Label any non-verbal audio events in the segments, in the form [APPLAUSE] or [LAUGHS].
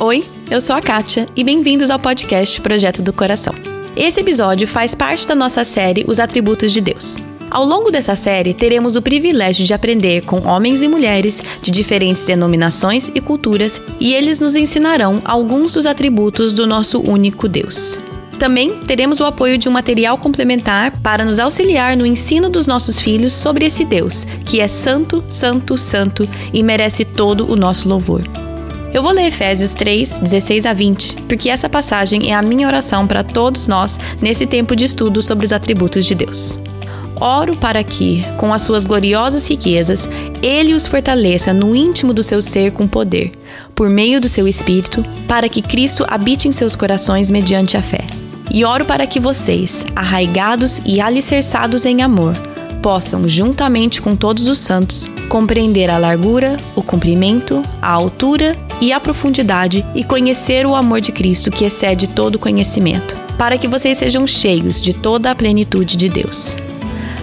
Oi, eu sou a Kátia e bem-vindos ao podcast Projeto do Coração. Esse episódio faz parte da nossa série Os Atributos de Deus. Ao longo dessa série, teremos o privilégio de aprender com homens e mulheres de diferentes denominações e culturas, e eles nos ensinarão alguns dos atributos do nosso único Deus. Também teremos o apoio de um material complementar para nos auxiliar no ensino dos nossos filhos sobre esse Deus, que é santo, santo, santo e merece todo o nosso louvor. Eu vou ler Efésios 3, 16 a 20, porque essa passagem é a minha oração para todos nós nesse tempo de estudo sobre os atributos de Deus. Oro para que, com as suas gloriosas riquezas, Ele os fortaleça no íntimo do seu ser com poder, por meio do seu Espírito, para que Cristo habite em seus corações mediante a fé. E oro para que vocês, arraigados e alicerçados em amor, possam, juntamente com todos os santos, compreender a largura, o comprimento, a altura e a profundidade e conhecer o amor de Cristo que excede todo conhecimento, para que vocês sejam cheios de toda a plenitude de Deus.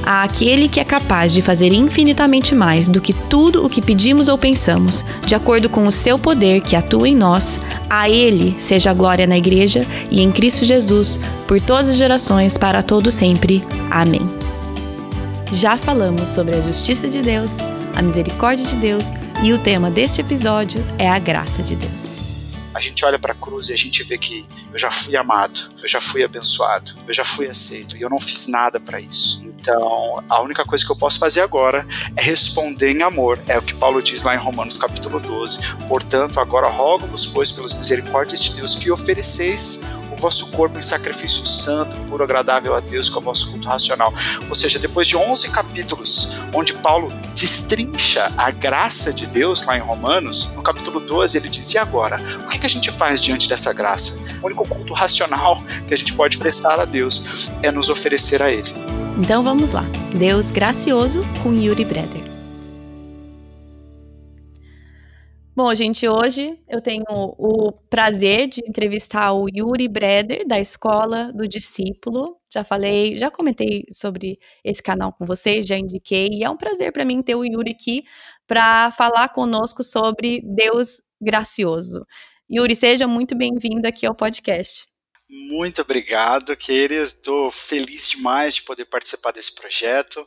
A aquele que é capaz de fazer infinitamente mais do que tudo o que pedimos ou pensamos, de acordo com o seu poder que atua em nós, a Ele seja a glória na Igreja e em Cristo Jesus, por todas as gerações, para todo sempre. Amém. Já falamos sobre a justiça de Deus, a misericórdia de Deus e o tema deste episódio é a graça de Deus. A gente olha para a cruz e a gente vê que eu já fui amado, eu já fui abençoado, eu já fui aceito e eu não fiz nada para isso. Então, a única coisa que eu posso fazer agora é responder em amor. É o que Paulo diz lá em Romanos capítulo 12. Portanto, agora rogo-vos, pois, pelas misericórdias de Deus, que ofereceis vosso corpo em sacrifício santo, puro, agradável a Deus, com o vosso culto racional. Ou seja, depois de 11 capítulos, onde Paulo destrincha a graça de Deus lá em Romanos, no capítulo 12 ele diz: e agora? O que, a gente faz diante dessa graça? O único culto racional que a gente pode prestar a Deus é nos oferecer a Ele. Então vamos lá. Deus gracioso com Yuri Breder. Bom, gente, hoje eu tenho o prazer de entrevistar o Yuri Breder, da Escola do Discípulo. Já falei, já comentei sobre esse canal com vocês, já indiquei, e é um prazer para mim ter o Yuri aqui para falar conosco sobre Deus gracioso. Yuri, seja muito bem-vindo aqui ao podcast. Muito obrigado, querido. Estou feliz demais de poder participar desse projeto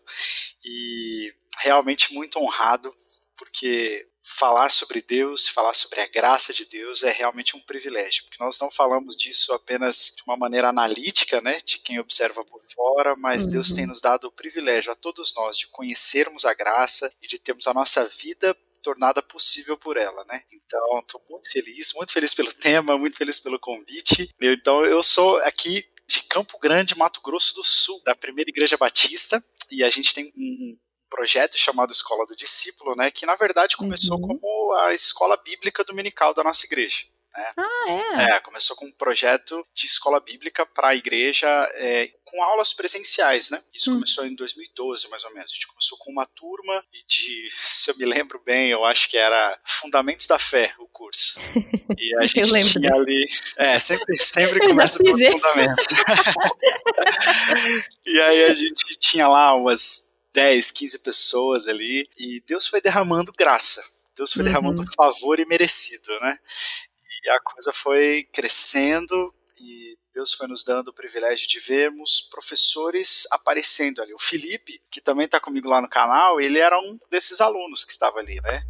e realmente muito honrado, porque falar sobre Deus, falar sobre a graça de Deus é realmente um privilégio, porque nós não falamos disso apenas de uma maneira analítica, né, de quem observa por fora, mas uhum. Deus tem nos dado o privilégio a todos nós de conhecermos a graça e de termos a nossa vida tornada possível por ela, né? Então, estou muito feliz, muito feliz pelo [LAUGHS] tema, muito feliz pelo convite. Então, eu sou aqui de Campo Grande, Mato Grosso do Sul, da Primeira Igreja Batista, e a gente tem um projeto chamado Escola do Discípulo, né, que na verdade começou uhum. como a escola bíblica dominical da nossa igreja. Né? Ah, é? É, começou com um projeto de escola bíblica para a igreja é, com aulas presenciais, né? Isso hum. começou em 2012, mais ou menos. A gente começou com uma turma de, [LAUGHS] se eu me lembro bem, eu acho que era Fundamentos da Fé, o curso. E a [LAUGHS] gente tinha ali. É, sempre, sempre [LAUGHS] começa por fundamentos. e aí a gente tinha lá umas 10, 15 pessoas ali, e Deus foi derramando graça. Deus foi uhum. derramando favor e merecido, né? E a coisa foi crescendo e Deus foi nos dando o privilégio de vermos professores aparecendo ali. O Felipe, que também está comigo lá no canal, ele era um desses alunos que estava ali, né?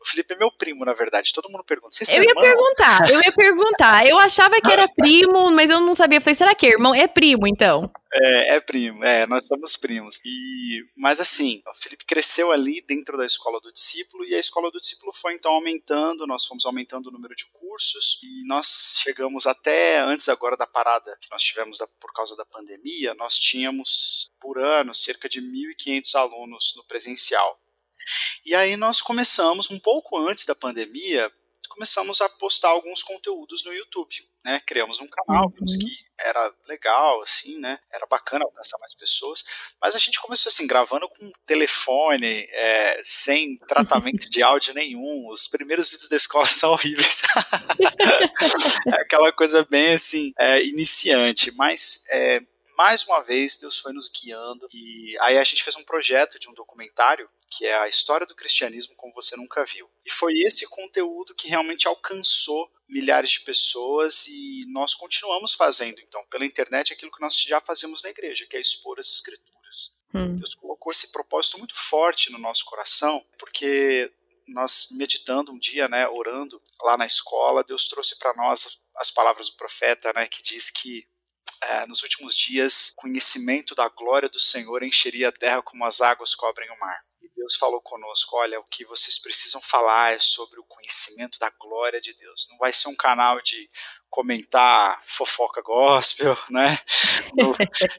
O Felipe é meu primo, na verdade. Todo mundo pergunta. Você é eu ia irmão? perguntar, eu ia perguntar. Eu achava que era [LAUGHS] primo, mas eu não sabia. Eu falei, será que é irmão? É primo, então. É, é primo, é, nós somos primos. E, mas assim, o Felipe cresceu ali dentro da escola do discípulo e a escola do discípulo foi então aumentando, nós fomos aumentando o número de cursos e nós chegamos até antes agora da parada que nós tivemos da, por causa da pandemia, nós tínhamos por ano cerca de 1.500 alunos no presencial. E aí nós começamos um pouco antes da pandemia, começamos a postar alguns conteúdos no YouTube né? Criamos um canal, vimos uhum. que era legal, assim, né? Era bacana alcançar mais pessoas, mas a gente começou assim, gravando com telefone, é, sem tratamento de áudio nenhum. Os primeiros vídeos da escola são [LAUGHS] horríveis. [LAUGHS] é aquela coisa bem assim, é, iniciante, mas é, mais uma vez Deus foi nos guiando e aí a gente fez um projeto de um documentário que é a história do cristianismo como você nunca viu. E foi esse conteúdo que realmente alcançou milhares de pessoas e nós continuamos fazendo, então, pela internet, aquilo que nós já fazemos na igreja, que é expor as escrituras. Hum. Deus colocou esse propósito muito forte no nosso coração, porque nós meditando um dia, né, orando lá na escola, Deus trouxe para nós as palavras do profeta, né, que diz que é, nos últimos dias, conhecimento da glória do Senhor encheria a terra como as águas cobrem o mar. E Deus falou conosco: olha, o que vocês precisam falar é sobre o conhecimento da glória de Deus. Não vai ser um canal de comentar fofoca gospel, [LAUGHS] né?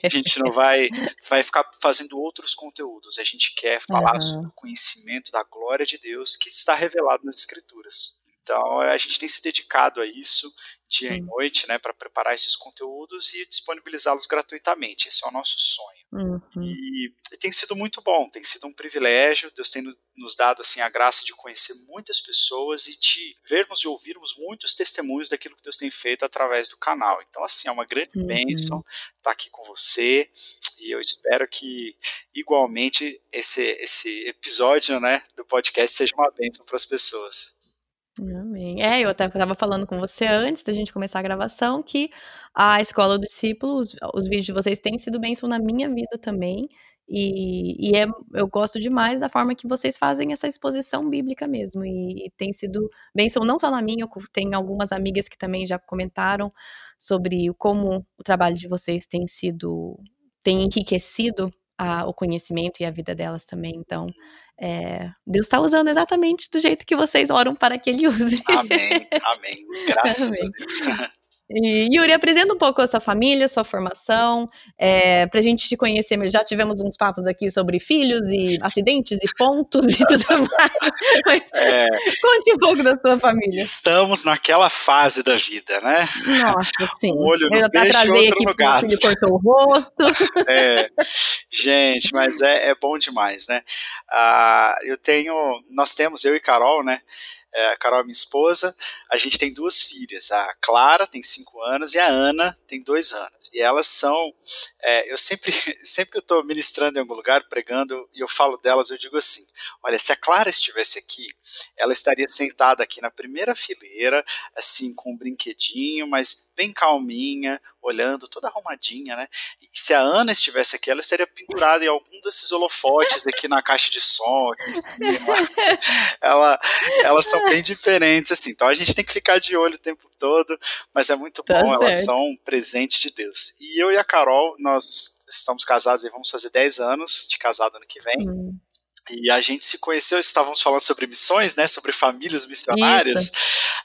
a gente não vai, vai ficar fazendo outros conteúdos. A gente quer falar uhum. sobre o conhecimento da glória de Deus que está revelado nas Escrituras. Então a gente tem se dedicado a isso dia e noite, né, para preparar esses conteúdos e disponibilizá-los gratuitamente. Esse é o nosso sonho. Uhum. E, e, tem sido muito bom, tem sido um privilégio. Deus tem nos dado assim a graça de conhecer muitas pessoas e de vermos e ouvirmos muitos testemunhos daquilo que Deus tem feito através do canal. Então, assim, é uma grande uhum. bênção estar aqui com você e eu espero que igualmente esse esse episódio, né, do podcast seja uma bênção para as pessoas. Amém. É, eu até estava falando com você antes da gente começar a gravação que a Escola do Discípulo, os, os vídeos de vocês têm sido bênção na minha vida também. E, e é, eu gosto demais da forma que vocês fazem essa exposição bíblica mesmo. E, e tem sido bênção não só na minha, eu tenho algumas amigas que também já comentaram sobre como o trabalho de vocês tem sido, tem enriquecido a, o conhecimento e a vida delas também. Então, é, Deus está usando exatamente do jeito que vocês oram para que Ele [LAUGHS] use. Amém, amém. Graças amém. a Deus. [LAUGHS] E, Yuri, apresenta um pouco a sua família, sua formação, é, para a gente te conhecer. Já tivemos uns papos aqui sobre filhos e [LAUGHS] acidentes e pontos e tudo [LAUGHS] mais. Mas é, conte um pouco da sua família. Estamos naquela fase da vida, né? Nossa, [LAUGHS] sim. Um olho no Eu peixe, outro no gato. Ele cortou o rosto. É, gente, mas é, é bom demais, né? Ah, eu tenho, nós temos, eu e Carol, né? É, a Carol é minha esposa, a gente tem duas filhas, a Clara tem cinco anos e a Ana tem dois anos. E elas são, é, eu sempre, [LAUGHS] sempre que eu estou ministrando em algum lugar, pregando, e eu falo delas, eu digo assim, olha, se a Clara estivesse aqui, ela estaria sentada aqui na primeira fileira, assim, com um brinquedinho, mas bem calminha, olhando, toda arrumadinha, né? E se a Ana estivesse aqui, ela estaria pendurada em algum desses holofotes aqui na caixa de som, aqui em cima. [LAUGHS] ela, elas são bem diferentes, assim. Então a gente tem que ficar de olho o tempo todo, mas é muito tá bom, certo. elas são um presente de Deus. E eu e a Carol, nós estamos casados e vamos fazer 10 anos de casado ano que vem. E a gente se conheceu, estávamos falando sobre missões, né, sobre famílias missionárias. Isso.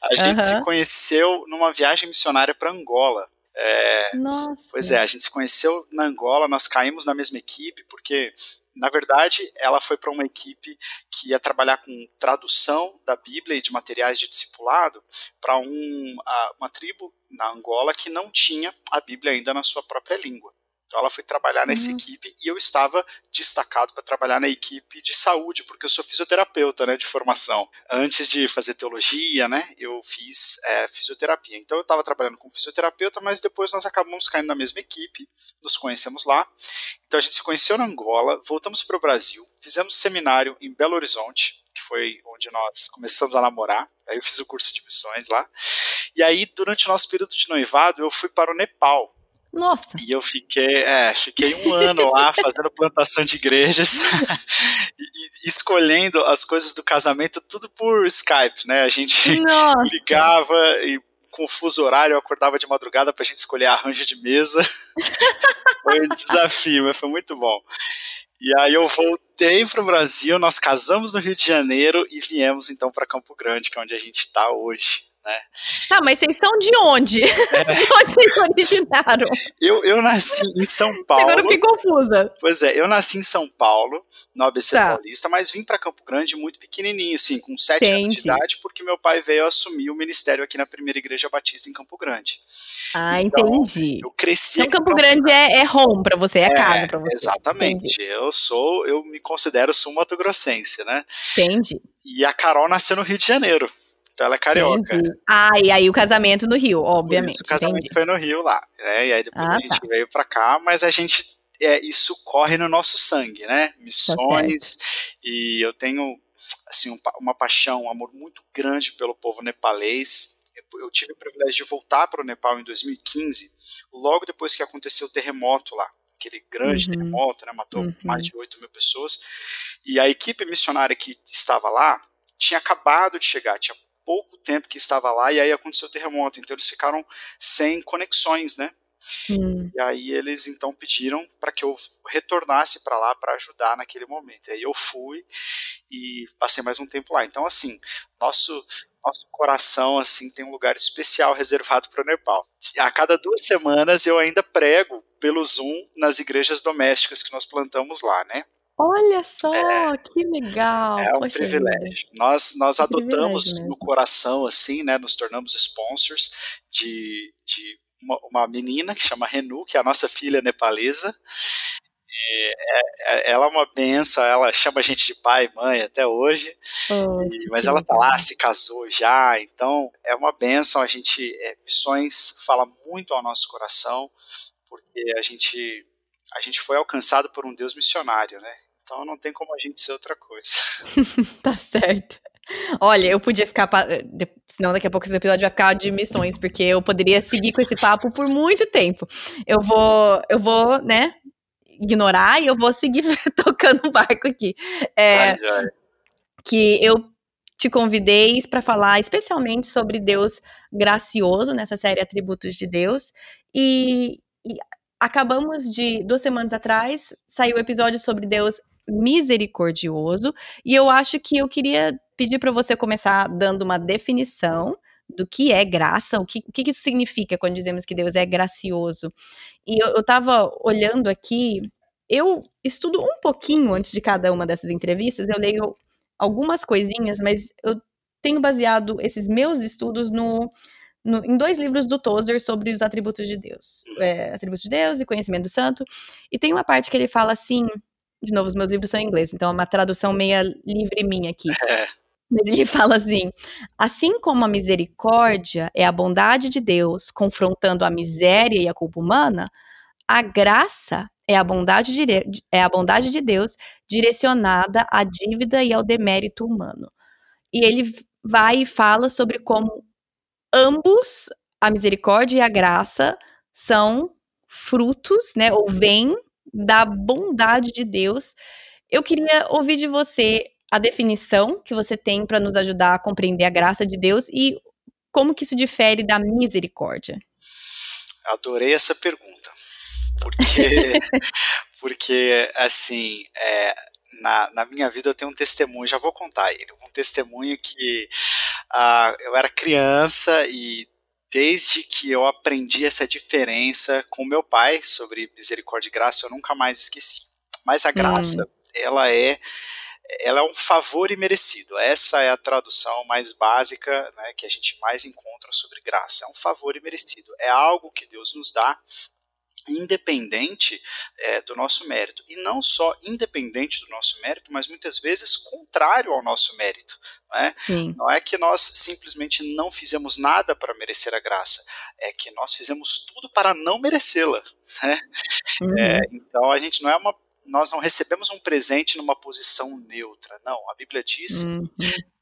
A gente uhum. se conheceu numa viagem missionária para Angola. É, Nossa. Pois é, a gente se conheceu na Angola, nós caímos na mesma equipe, porque, na verdade, ela foi para uma equipe que ia trabalhar com tradução da Bíblia e de materiais de discipulado para um, uma tribo na Angola que não tinha a Bíblia ainda na sua própria língua. Então ela foi trabalhar nessa uhum. equipe e eu estava destacado para trabalhar na equipe de saúde, porque eu sou fisioterapeuta, né, de formação. Antes de fazer teologia, né, eu fiz é, fisioterapia. Então eu estava trabalhando como fisioterapeuta, mas depois nós acabamos caindo na mesma equipe, nos conhecemos lá. Então a gente se conheceu na Angola, voltamos para o Brasil, fizemos seminário em Belo Horizonte, que foi onde nós começamos a namorar. Aí eu fiz o curso de missões lá. E aí, durante o nosso período de noivado, eu fui para o Nepal nossa. E eu fiquei, é, fiquei um ano lá [LAUGHS] fazendo plantação de igrejas [LAUGHS] e, e, escolhendo as coisas do casamento tudo por Skype, né? A gente Nossa. ligava e com o fuso horário eu acordava de madrugada pra gente escolher arranjo de mesa. [LAUGHS] foi um desafio, mas foi muito bom. E aí eu voltei para o Brasil, nós casamos no Rio de Janeiro e viemos então para Campo Grande, que é onde a gente está hoje né? Tá, mas vocês são de onde? É. [LAUGHS] De onde vocês originaram? Eu, eu nasci em São Paulo. [LAUGHS] Agora eu fiquei confusa. Pois é, eu nasci em São Paulo, no ABC tá. Paulista, mas vim para Campo Grande muito pequenininho, assim, com sete Entendi. anos de idade, porque meu pai veio assumir o ministério aqui na Primeira Igreja Batista em Campo Grande. Ah, então, entendi. Eu cresci. Então Campo Grande é, é home para você, é, é casa para você. Exatamente. Entendi. Eu sou, eu me considero sul-mato-grossense, né? Entendi. E a Carol nasceu no Rio de Janeiro. Então ela é carioca. Entendi. Ah, e aí o casamento no Rio, obviamente. Isso, o casamento entendi. foi no Rio lá. Né? E aí depois ah, a gente tá. veio pra cá, mas a gente. É, isso corre no nosso sangue, né? Tá Missões. Tá e eu tenho assim, um, uma paixão, um amor muito grande pelo povo nepalês. eu tive o privilégio de voltar para o Nepal em 2015, logo depois que aconteceu o terremoto lá, aquele grande uhum. terremoto, né, matou uhum. mais de 8 mil pessoas, e a equipe missionária que estava lá tinha acabado de chegar, tinha pouco tempo que estava lá, e aí aconteceu o terremoto, então eles ficaram sem conexões, né, Hum. E aí eles então pediram para que eu retornasse para lá para ajudar naquele momento. E aí eu fui e passei mais um tempo lá. Então assim, nosso nosso coração assim tem um lugar especial reservado para o Nepal. A cada duas semanas eu ainda prego pelo Zoom nas igrejas domésticas que nós plantamos lá, né? Olha só, é, que legal! É um Poxa privilégio. Vida. Nós, nós adotamos no coração, assim, né? Nos tornamos sponsors de, de uma, uma menina que chama Renu, que é a nossa filha nepalesa. É, é, ela é uma benção, ela chama a gente de pai e mãe até hoje, oh, e, mas ela tá lá, se casou já, então é uma benção, a gente, é, missões fala muito ao nosso coração, porque a gente, a gente foi alcançado por um Deus missionário, né, então não tem como a gente ser outra coisa. [LAUGHS] tá certo. Olha, eu podia ficar. Senão daqui a pouco esse episódio vai ficar de missões, porque eu poderia seguir com esse papo por muito tempo. Eu vou, eu vou, né, ignorar e eu vou seguir [LAUGHS] tocando o barco aqui. É, ai, ai. Que eu te convidei para falar especialmente sobre Deus gracioso nessa série Atributos de Deus. E, e acabamos de, duas semanas atrás, saiu o um episódio sobre Deus misericordioso. E eu acho que eu queria pedir para você começar dando uma definição do que é graça, o que, o que isso significa quando dizemos que Deus é gracioso. E eu, estava olhando aqui, eu estudo um pouquinho antes de cada uma dessas entrevistas, eu leio algumas coisinhas, mas eu tenho baseado esses meus estudos no, no, em dois livros do Tozer sobre os atributos de Deus. É, atributos de Deus e conhecimento do santo. E tem uma parte que ele fala assim, de novo, os meus livros são em inglês, então é uma tradução meia livre minha aqui. É. Mas ele fala assim: assim como a misericórdia é a bondade de Deus confrontando a miséria e a culpa humana, a graça é a bondade de, é a bondade de Deus direcionada à dívida e ao demérito humano. E ele vai e fala sobre como ambos, a misericórdia e a graça, são frutos, né, ou vêm da bondade de Deus. Eu queria ouvir de você a definição que você tem para nos ajudar a compreender a graça de Deus e como que isso difere da misericórdia. Adorei essa pergunta, porque, [LAUGHS] porque assim, é, na, na, minha vida eu tenho um testemunho, já vou contar ele, um testemunho que uh, eu era criança e desde que eu aprendi essa diferença com meu pai sobre misericórdia e graça, eu nunca mais esqueci. Mas a hum. graça, hum. ela é ela é um favor imerecido. Essa é a tradução mais básica né, que a gente mais encontra sobre graça. É um favor imerecido. É algo que Deus nos dá independente é, do nosso mérito. E não só independente do nosso mérito, mas muitas vezes contrário ao nosso mérito. Não é, não é que nós simplesmente não fizemos nada para merecer a graça, é que nós fizemos tudo para não merecê-la. Né? Uhum. É, então a gente não é uma nós não recebemos um presente numa posição neutra. Não, a Bíblia diz uhum.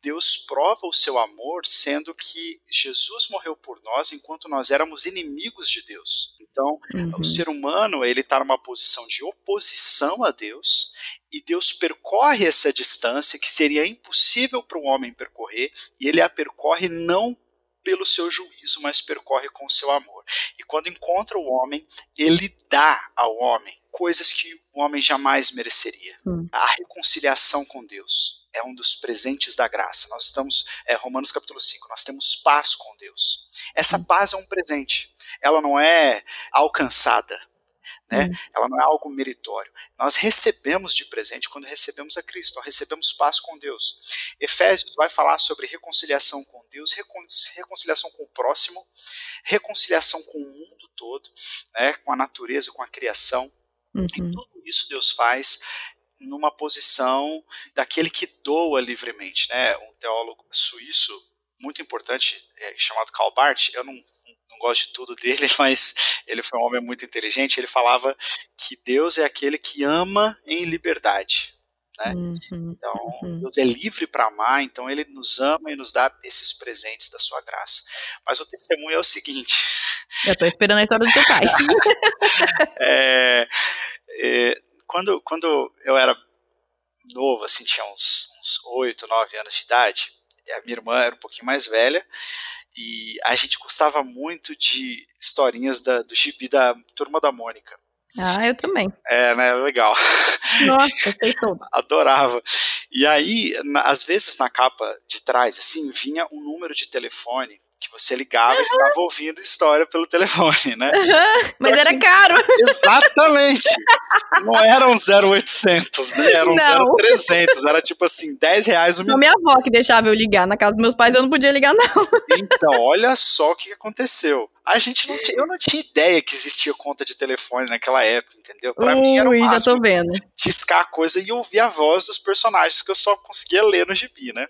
Deus prova o seu amor sendo que Jesus morreu por nós enquanto nós éramos inimigos de Deus. Então, uhum. o ser humano, ele está numa posição de oposição a Deus e Deus percorre essa distância que seria impossível para o homem percorrer e ele a percorre não pelo seu juízo, mas percorre com o seu amor. E quando encontra o homem, ele dá ao homem coisas que o homem jamais mereceria. Hum. A reconciliação com Deus é um dos presentes da graça. Nós estamos, é, Romanos capítulo 5, nós temos paz com Deus. Essa hum. paz é um presente. Ela não é alcançada, né? Hum. Ela não é algo meritório. Nós recebemos de presente quando recebemos a Cristo, nós recebemos paz com Deus. Efésios vai falar sobre reconciliação com Deus, reconciliação com o próximo, reconciliação com o mundo todo, né? com a natureza, com a criação. Uhum. E tudo isso Deus faz numa posição daquele que doa livremente. Né? Um teólogo suíço muito importante, é, chamado Karl Barth, eu não gosto de tudo dele, [LAUGHS] mas ele foi um homem muito inteligente. Ele falava que Deus é aquele que ama em liberdade. Né? Uhum, então, uhum. Deus é livre para amar, então Ele nos ama e nos dá esses presentes da sua graça. Mas o testemunho é o seguinte. [LAUGHS] Eu estou esperando a história do teu pai. [LAUGHS] é, é, quando, quando eu era novo, assim, tinha uns, uns 8, 9 anos de idade, a minha irmã era um pouquinho mais velha, e a gente gostava muito de historinhas da, do gibi da Turma da Mônica. Ah, eu também. É, né? Legal. Nossa, sei. [LAUGHS] Adorava. E aí, na, às vezes na capa de trás, assim, vinha um número de telefone você ligava uhum. e ficava ouvindo história pelo telefone, né? Uhum. Mas era caro. Exatamente. Não era um 0800, né? Era um não. 0300. Era tipo assim, 10 reais o minuto. minha avó que deixava eu ligar. Na casa dos meus pais eu não podia ligar, não. Então, olha só o que aconteceu. A gente não tinha, eu não tinha ideia que existia conta de telefone naquela época, entendeu? Pra Ui, mim era o máximo já tô vendo. discar a coisa e ouvir a voz dos personagens que eu só conseguia ler no gibi, né?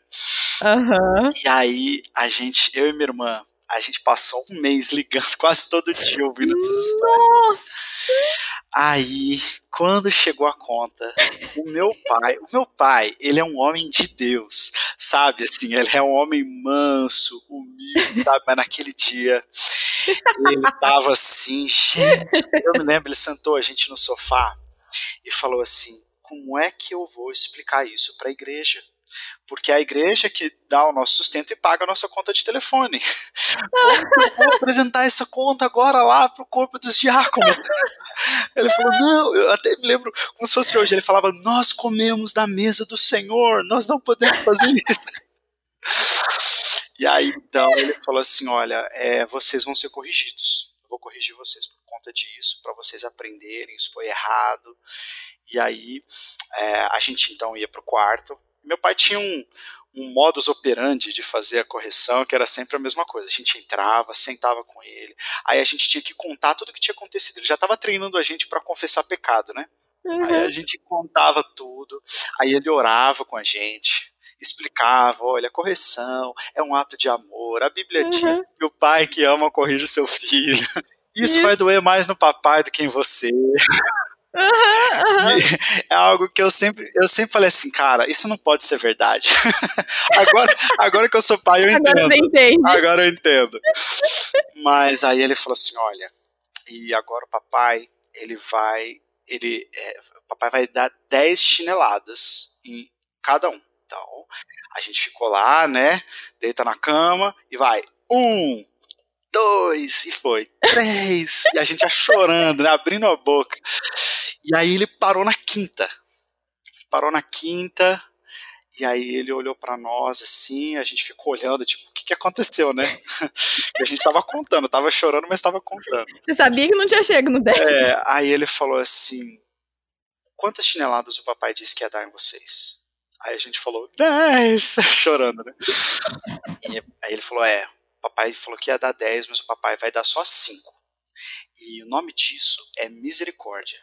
Uhum. E aí, a gente, eu e minha irmã, a gente passou um mês [LAUGHS] ligando quase todo dia ouvindo essas histórias. Aí, quando chegou a conta, o meu pai, o meu pai, ele é um homem de Deus, sabe? Assim, ele é um homem manso, humilde, sabe? Mas naquele dia, ele tava assim, gente. Eu me lembro, ele sentou a gente no sofá e falou assim: como é que eu vou explicar isso para a igreja? porque é a igreja que dá o nosso sustento e paga a nossa conta de telefone. vou apresentar essa conta agora lá para o corpo dos diáconos. Ele falou, não, eu até me lembro como se fosse hoje, ele falava, nós comemos da mesa do Senhor, nós não podemos fazer isso. E aí, então, ele falou assim, olha, é, vocês vão ser corrigidos, eu vou corrigir vocês por conta disso, para vocês aprenderem, isso foi errado. E aí, é, a gente então ia para o quarto, meu pai tinha um, um modus operandi de fazer a correção, que era sempre a mesma coisa. A gente entrava, sentava com ele, aí a gente tinha que contar tudo o que tinha acontecido. Ele já estava treinando a gente para confessar pecado, né? Uhum. Aí a gente contava tudo, aí ele orava com a gente, explicava, olha, correção é um ato de amor, a Bíblia uhum. diz que o pai que ama corrige o seu filho. Isso, [LAUGHS] Isso vai doer mais no papai do que em você. Uhum, uhum. [LAUGHS] É algo que eu sempre, eu sempre falei assim, cara, isso não pode ser verdade. [LAUGHS] agora, agora que eu sou pai, eu entendo. Agora, entende. agora eu entendo. Mas aí ele falou assim, olha, e agora o papai, ele vai, ele, é, o papai vai dar 10 chineladas em cada um. Então, a gente ficou lá, né, deita na cama e vai, um, dois, e foi, três, e a gente já chorando, né, abrindo a boca. E aí ele parou na quinta. Parou na quinta, e aí ele olhou para nós assim, a gente ficou olhando, tipo, o que, que aconteceu, né? [LAUGHS] a gente tava contando, tava chorando, mas tava contando. Você sabia que não tinha chego no 10? É, aí ele falou assim: quantas chineladas o papai disse que ia dar em vocês? Aí a gente falou, 10, [LAUGHS] chorando, né? E aí ele falou: é, o papai falou que ia dar 10, mas o papai vai dar só 5. E o nome disso é misericórdia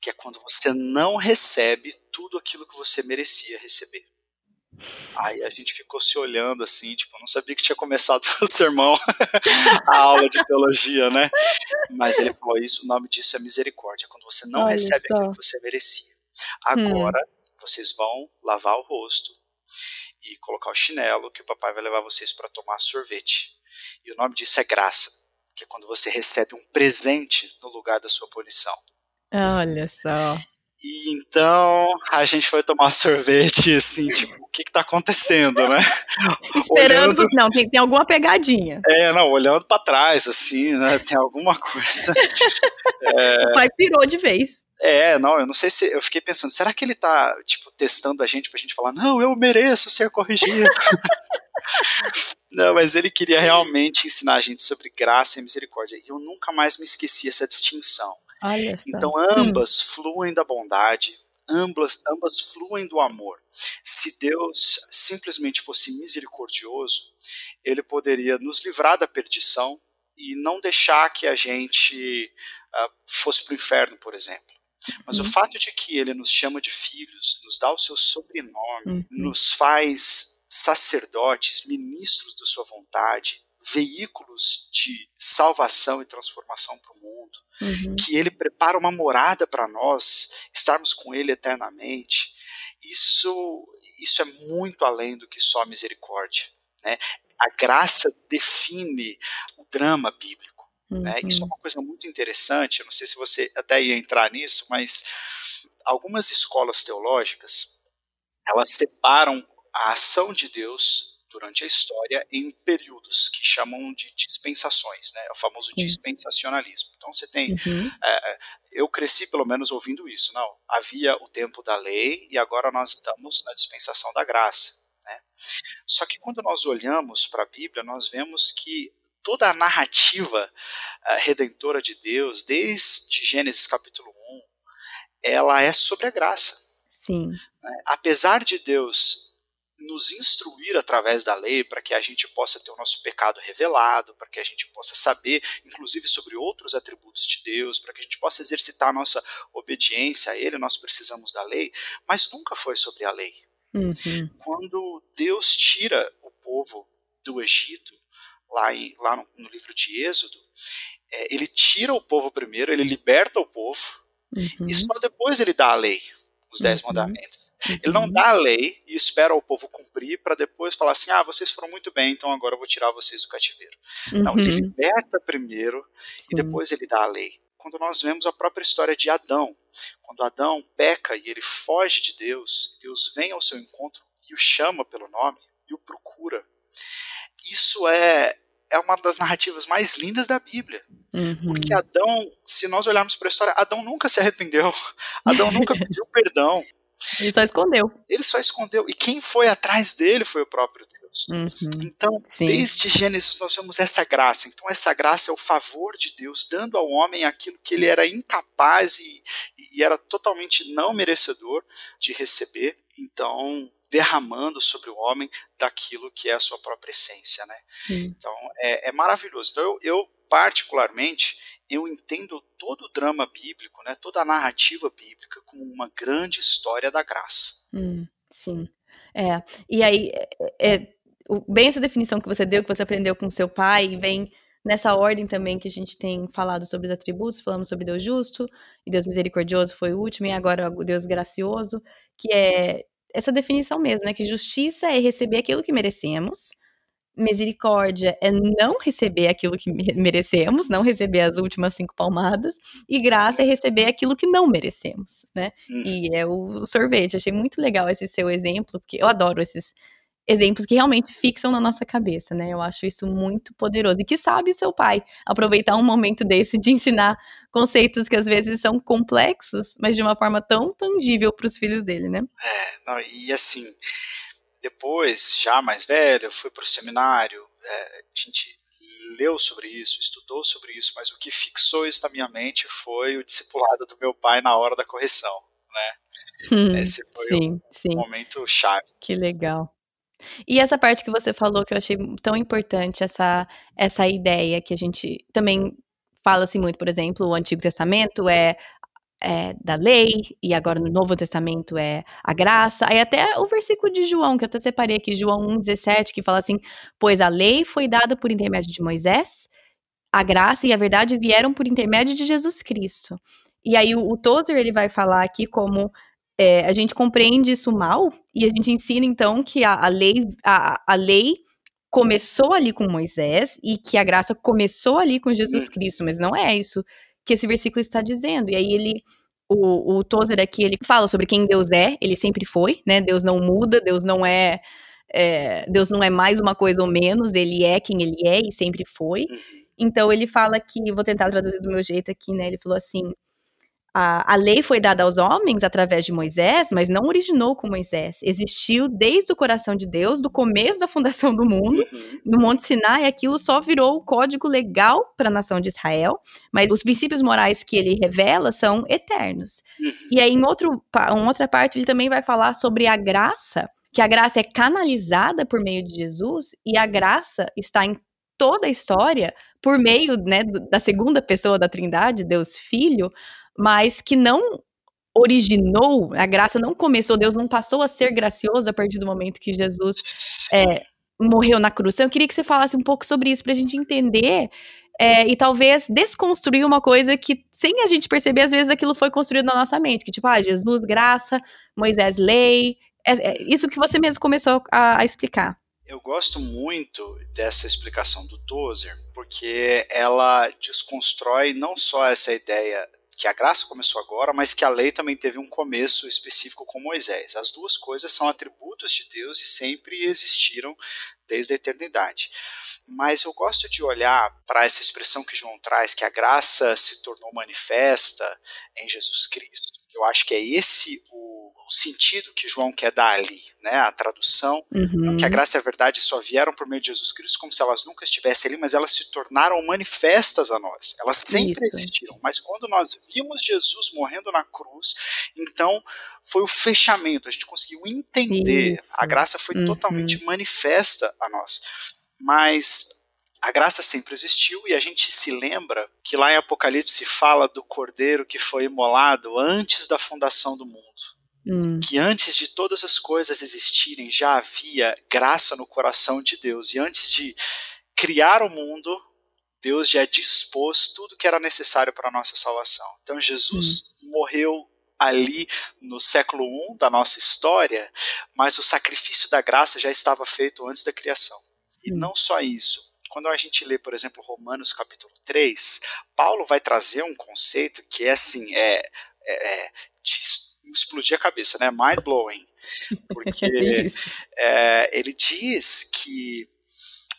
que é quando você não recebe tudo aquilo que você merecia receber. Aí a gente ficou se olhando assim, tipo, não sabia que tinha começado [LAUGHS] o sermão, [LAUGHS] a aula de teologia, né? Mas ele falou isso, o nome disso é misericórdia, quando você não Olha recebe só. aquilo que você merecia. Agora, hum. Vocês vão lavar o rosto e colocar o chinelo, que o papai vai levar vocês para tomar sorvete. E o nome disso é graça, que é quando você recebe um presente no lugar da sua punição. Olha só. E então a gente foi tomar [LAUGHS] sorvete, assim, tipo, o que que tá acontecendo, né? [LAUGHS] Esperando, olhando, não, tem, tem alguma pegadinha. É, não, olhando para trás, assim, né, tem alguma coisa. é, [LAUGHS] o pai pirou de vez. É, não, eu não sei se, eu fiquei pensando, será que ele tá, tipo, testando a gente pra gente falar, não, eu mereço ser corrigido. [LAUGHS] não, mas ele queria realmente ensinar a gente sobre graça e misericórdia, e eu nunca mais me esqueci essa distinção então ambas hum. fluem da bondade, ambas, ambas fluem do amor. Se Deus simplesmente fosse misericordioso, ele poderia nos livrar da perdição e não deixar que a gente uh, fosse para o inferno, por exemplo. Mas uhum. o fato de que ele nos chama de filhos, nos dá o seu sobrenome, uhum. nos faz sacerdotes, ministros da sua vontade, veículos de salvação e transformação para o mundo, uhum. que ele prepara uma morada para nós, estarmos com ele eternamente. isso, isso é muito além do que só misericórdia. Né? A graça define o drama bíblico. Uhum. Né? Isso é uhum. uma coisa muito interessante. Eu não sei se você até ia entrar nisso, mas algumas escolas teológicas elas separam a ação de Deus durante a história em períodos que chamam de dispensações, né? É o famoso dispensacionalismo. Então você tem, uhum. é, eu cresci pelo menos ouvindo isso, não? Havia o tempo da lei e agora nós estamos na dispensação da graça, né? Só que quando nós olhamos para a Bíblia, nós vemos que toda a narrativa uh, redentora de Deus, desde Gênesis capítulo 1, ela é sobre a graça. Sim. Né? Apesar de Deus nos instruir através da lei para que a gente possa ter o nosso pecado revelado, para que a gente possa saber, inclusive, sobre outros atributos de Deus, para que a gente possa exercitar a nossa obediência a Ele, nós precisamos da lei, mas nunca foi sobre a lei. Uhum. Quando Deus tira o povo do Egito, lá, em, lá no, no livro de Êxodo, é, ele tira o povo primeiro, ele liberta o povo, uhum. e só depois ele dá a lei, os dez uhum. mandamentos. Ele não dá a lei e espera o povo cumprir para depois falar assim: ah, vocês foram muito bem, então agora eu vou tirar vocês do cativeiro. Uhum. Não, ele uhum. liberta primeiro Sim. e depois ele dá a lei. Quando nós vemos a própria história de Adão, quando Adão peca e ele foge de Deus, Deus vem ao seu encontro e o chama pelo nome e o procura. Isso é, é uma das narrativas mais lindas da Bíblia. Uhum. Porque Adão, se nós olharmos para a história, Adão nunca se arrependeu. [LAUGHS] Adão nunca pediu perdão. Ele só escondeu. Ele só escondeu. E quem foi atrás dele foi o próprio Deus. Uhum. Então, Sim. desde Gênesis nós vemos essa graça. Então, essa graça é o favor de Deus dando ao homem aquilo que ele era incapaz e, e era totalmente não merecedor de receber. Então, derramando sobre o homem daquilo que é a sua própria essência, né? Então é, é, maravilhoso. Então eu, eu particularmente eu entendo todo o drama bíblico, né, toda a narrativa bíblica como uma grande história da graça. Hum, sim. É. E aí, é, é, bem essa definição que você deu, que você aprendeu com seu pai, vem nessa ordem também que a gente tem falado sobre os atributos, falamos sobre Deus justo, e Deus misericordioso foi o último, e agora o Deus gracioso, que é essa definição mesmo, né? Que justiça é receber aquilo que merecemos, misericórdia é não receber aquilo que merecemos, não receber as últimas cinco palmadas, e graça é receber aquilo que não merecemos, né? E é o sorvete. Achei muito legal esse seu exemplo, porque eu adoro esses exemplos que realmente fixam na nossa cabeça, né? Eu acho isso muito poderoso. E que sabe o seu pai aproveitar um momento desse de ensinar conceitos que às vezes são complexos, mas de uma forma tão tangível para os filhos dele, né? É, não, e assim, depois, já mais velho, fui para o seminário, é, a gente leu sobre isso, estudou sobre isso, mas o que fixou isso na minha mente foi o discipulado do meu pai na hora da correção, né? Hum, Esse foi sim, um sim. momento chave. Que legal. E essa parte que você falou que eu achei tão importante, essa, essa ideia que a gente também fala assim muito, por exemplo, o Antigo Testamento é é, da lei, e agora no Novo Testamento é a graça. Aí até o versículo de João, que eu até separei aqui, João 1,17, que fala assim: Pois a lei foi dada por intermédio de Moisés, a graça e a verdade vieram por intermédio de Jesus Cristo. E aí o, o Tozer ele vai falar aqui como é, a gente compreende isso mal, e a gente ensina então que a, a lei, a, a lei começou ali com Moisés e que a graça começou ali com Jesus Cristo, mas não é isso que esse versículo está dizendo. E aí ele, o, o Tozer aqui, ele fala sobre quem Deus é, ele sempre foi, né? Deus não muda, Deus não é, é Deus não é mais uma coisa ou menos, ele é quem ele é e sempre foi. Uhum. Então ele fala que, vou tentar traduzir do meu jeito aqui, né? Ele falou assim: a, a lei foi dada aos homens através de Moisés, mas não originou com Moisés. Existiu desde o coração de Deus, do começo da fundação do mundo, uhum. no Monte Sinai, aquilo só virou o código legal para a nação de Israel, mas os princípios morais que ele revela são eternos. Uhum. E aí, em, outro, em outra parte, ele também vai falar sobre a graça, que a graça é canalizada por meio de Jesus, e a graça está em toda a história por meio né, da segunda pessoa da Trindade, Deus Filho, mas que não originou, a graça não começou, Deus não passou a ser gracioso a partir do momento que Jesus é, morreu na cruz. Então, eu queria que você falasse um pouco sobre isso, para a gente entender é, e talvez desconstruir uma coisa que, sem a gente perceber, às vezes aquilo foi construído na nossa mente. Que tipo, ah, Jesus, graça, Moisés, lei. É, é isso que você mesmo começou a, a explicar. Eu gosto muito dessa explicação do Tozer, porque ela desconstrói não só essa ideia que a graça começou agora, mas que a lei também teve um começo específico com Moisés. As duas coisas são atributos de Deus e sempre existiram desde a eternidade. Mas eu gosto de olhar para essa expressão que João traz, que a graça se tornou manifesta em Jesus Cristo. Eu acho que é esse o sentido que João quer dar ali, né? A tradução, uhum. que a graça e a verdade só vieram por meio de Jesus Cristo, como se elas nunca estivessem ali, mas elas se tornaram manifestas a nós. Elas sempre Isso. existiram, mas quando nós vimos Jesus morrendo na cruz, então foi o fechamento, a gente conseguiu entender. Isso. A graça foi uhum. totalmente manifesta a nós. Mas a graça sempre existiu e a gente se lembra que lá em Apocalipse fala do cordeiro que foi imolado antes da fundação do mundo. Hum. Que antes de todas as coisas existirem já havia graça no coração de Deus. E antes de criar o mundo, Deus já dispôs tudo que era necessário para a nossa salvação. Então Jesus hum. morreu ali no século I da nossa história, mas o sacrifício da graça já estava feito antes da criação. E hum. não só isso. Quando a gente lê, por exemplo, Romanos capítulo 3, Paulo vai trazer um conceito que é assim, é, é, é explodir a cabeça, né? Mind blowing. Porque [LAUGHS] é, ele diz que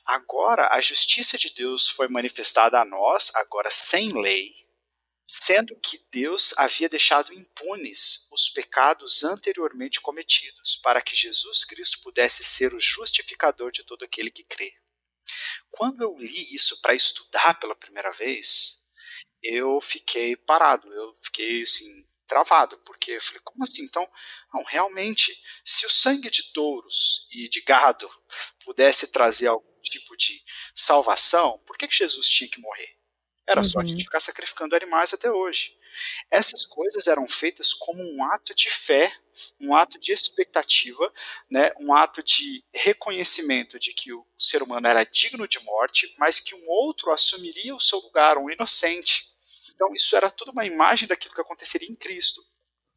agora a justiça de Deus foi manifestada a nós, agora sem lei, sendo que Deus havia deixado impunes os pecados anteriormente cometidos, para que Jesus Cristo pudesse ser o justificador de todo aquele que crê. Quando eu li isso para estudar pela primeira vez, eu fiquei parado, eu fiquei assim, travado, porque eu falei, como assim? Então, não, realmente, se o sangue de touros e de gado pudesse trazer algum tipo de salvação, por que, que Jesus tinha que morrer? Era uhum. só a gente ficar sacrificando animais até hoje. Essas coisas eram feitas como um ato de fé, um ato de expectativa, né, um ato de reconhecimento de que o ser humano era digno de morte, mas que um outro assumiria o seu lugar, um inocente. Então, isso era tudo uma imagem daquilo que aconteceria em Cristo.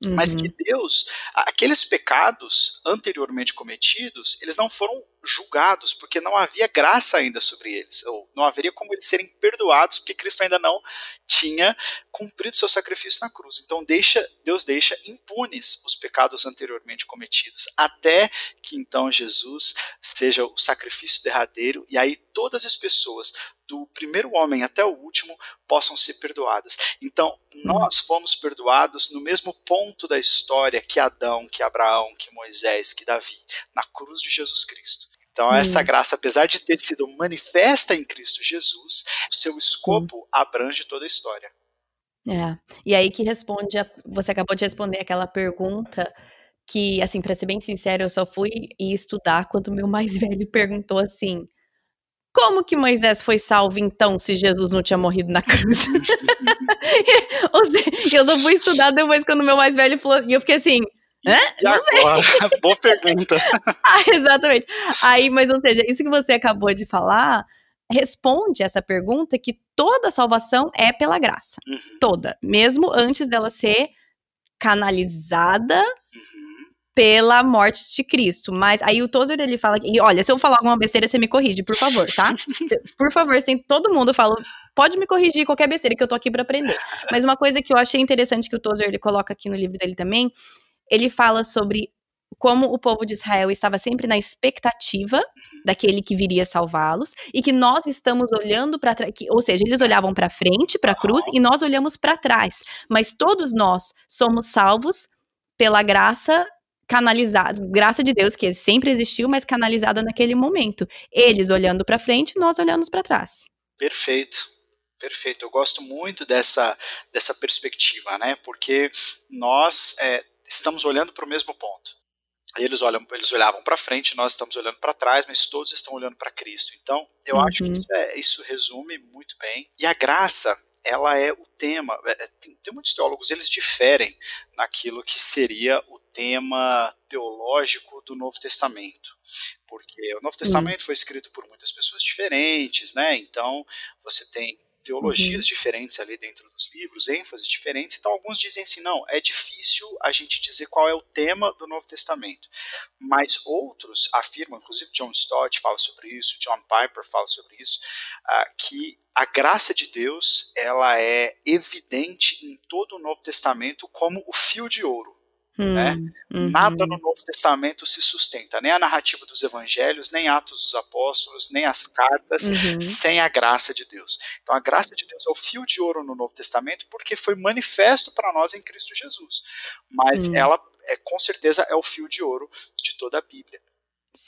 Uhum. Mas que Deus, aqueles pecados anteriormente cometidos, eles não foram julgados, porque não havia graça ainda sobre eles, ou não haveria como eles serem perdoados, porque Cristo ainda não tinha cumprido seu sacrifício na cruz. Então deixa, Deus deixa impunes os pecados anteriormente cometidos, até que então Jesus seja o sacrifício derradeiro, e aí todas as pessoas, do primeiro homem até o último possam ser perdoadas. Então, nós fomos perdoados no mesmo ponto da história que Adão, que Abraão, que Moisés, que Davi, na cruz de Jesus Cristo. Então, essa graça, apesar de ter sido manifesta em Cristo Jesus, seu escopo abrange toda a história. É. E aí que responde, a, você acabou de responder aquela pergunta que, assim, para ser bem sincero, eu só fui estudar quando meu mais [LAUGHS] velho perguntou assim: como que Moisés foi salvo então, se Jesus não tinha morrido na cruz? [LAUGHS] Ou seja, eu só fui estudar depois quando meu mais velho falou, e eu fiquei assim, Hã? Agora, [LAUGHS] boa pergunta. [LAUGHS] ah, exatamente. Aí, mas ou seja, isso que você acabou de falar responde essa pergunta que toda salvação é pela graça. Uhum. Toda. Mesmo antes dela ser canalizada uhum pela morte de Cristo. Mas aí o Tozer ele fala, e olha, se eu falar alguma besteira, você me corrige, por favor, tá? [LAUGHS] por favor, sem todo mundo fala, pode me corrigir qualquer besteira que eu tô aqui para aprender. Mas uma coisa que eu achei interessante que o Tozer ele coloca aqui no livro dele também, ele fala sobre como o povo de Israel estava sempre na expectativa daquele que viria salvá-los e que nós estamos olhando para trás, ou seja, eles olhavam para frente, para a cruz e nós olhamos para trás, mas todos nós somos salvos pela graça canalizado, graça de Deus que sempre existiu, mas canalizada naquele momento. Eles olhando para frente, nós olhando para trás. Perfeito. Perfeito, eu gosto muito dessa, dessa perspectiva, né? Porque nós é, estamos olhando para o mesmo ponto. Eles olham, eles olhavam para frente, nós estamos olhando para trás, mas todos estão olhando para Cristo. Então, eu uhum. acho que isso, é, isso resume muito bem. E a graça, ela é o tema. É, tem, tem muitos teólogos, eles diferem naquilo que seria o tema teológico do Novo Testamento, porque o Novo Testamento foi escrito por muitas pessoas diferentes, né? Então você tem teologias uhum. diferentes ali dentro dos livros, ênfases diferentes. Então, alguns dizem assim: não, é difícil a gente dizer qual é o tema do Novo Testamento. Mas outros afirmam, inclusive John Stott fala sobre isso, John Piper fala sobre isso, uh, que a graça de Deus ela é evidente em todo o Novo Testamento como o fio de ouro. Hum, né? Uhum. Nada no Novo Testamento se sustenta, nem a narrativa dos evangelhos, nem Atos dos Apóstolos, nem as cartas, uhum. sem a graça de Deus. Então a graça de Deus é o fio de ouro no Novo Testamento porque foi manifesto para nós em Cristo Jesus. Mas uhum. ela é com certeza é o fio de ouro de toda a Bíblia.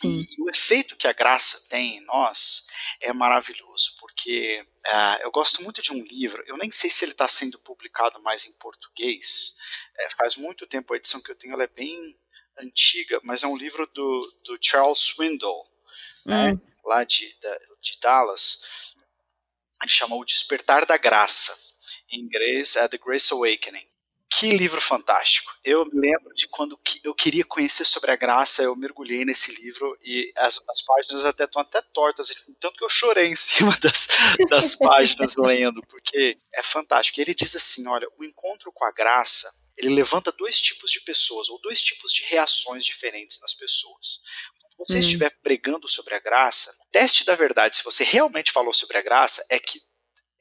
E, e, o efeito que a graça tem em nós é maravilhoso, porque uh, eu gosto muito de um livro, eu nem sei se ele está sendo publicado mais em português, é, faz muito tempo a edição que eu tenho é bem antiga, mas é um livro do, do Charles Swindoll, né, hum. lá de, de Dallas, ele chamou O Despertar da Graça, em inglês é The Grace Awakening. Que livro fantástico. Eu me lembro de quando eu queria conhecer sobre a graça, eu mergulhei nesse livro e as, as páginas até estão até tortas, tanto que eu chorei em [LAUGHS] cima das, das páginas lendo, porque é fantástico. E ele diz assim: olha, o encontro com a graça ele levanta dois tipos de pessoas, ou dois tipos de reações diferentes nas pessoas. Quando você hum. estiver pregando sobre a graça, o teste da verdade, se você realmente falou sobre a graça, é que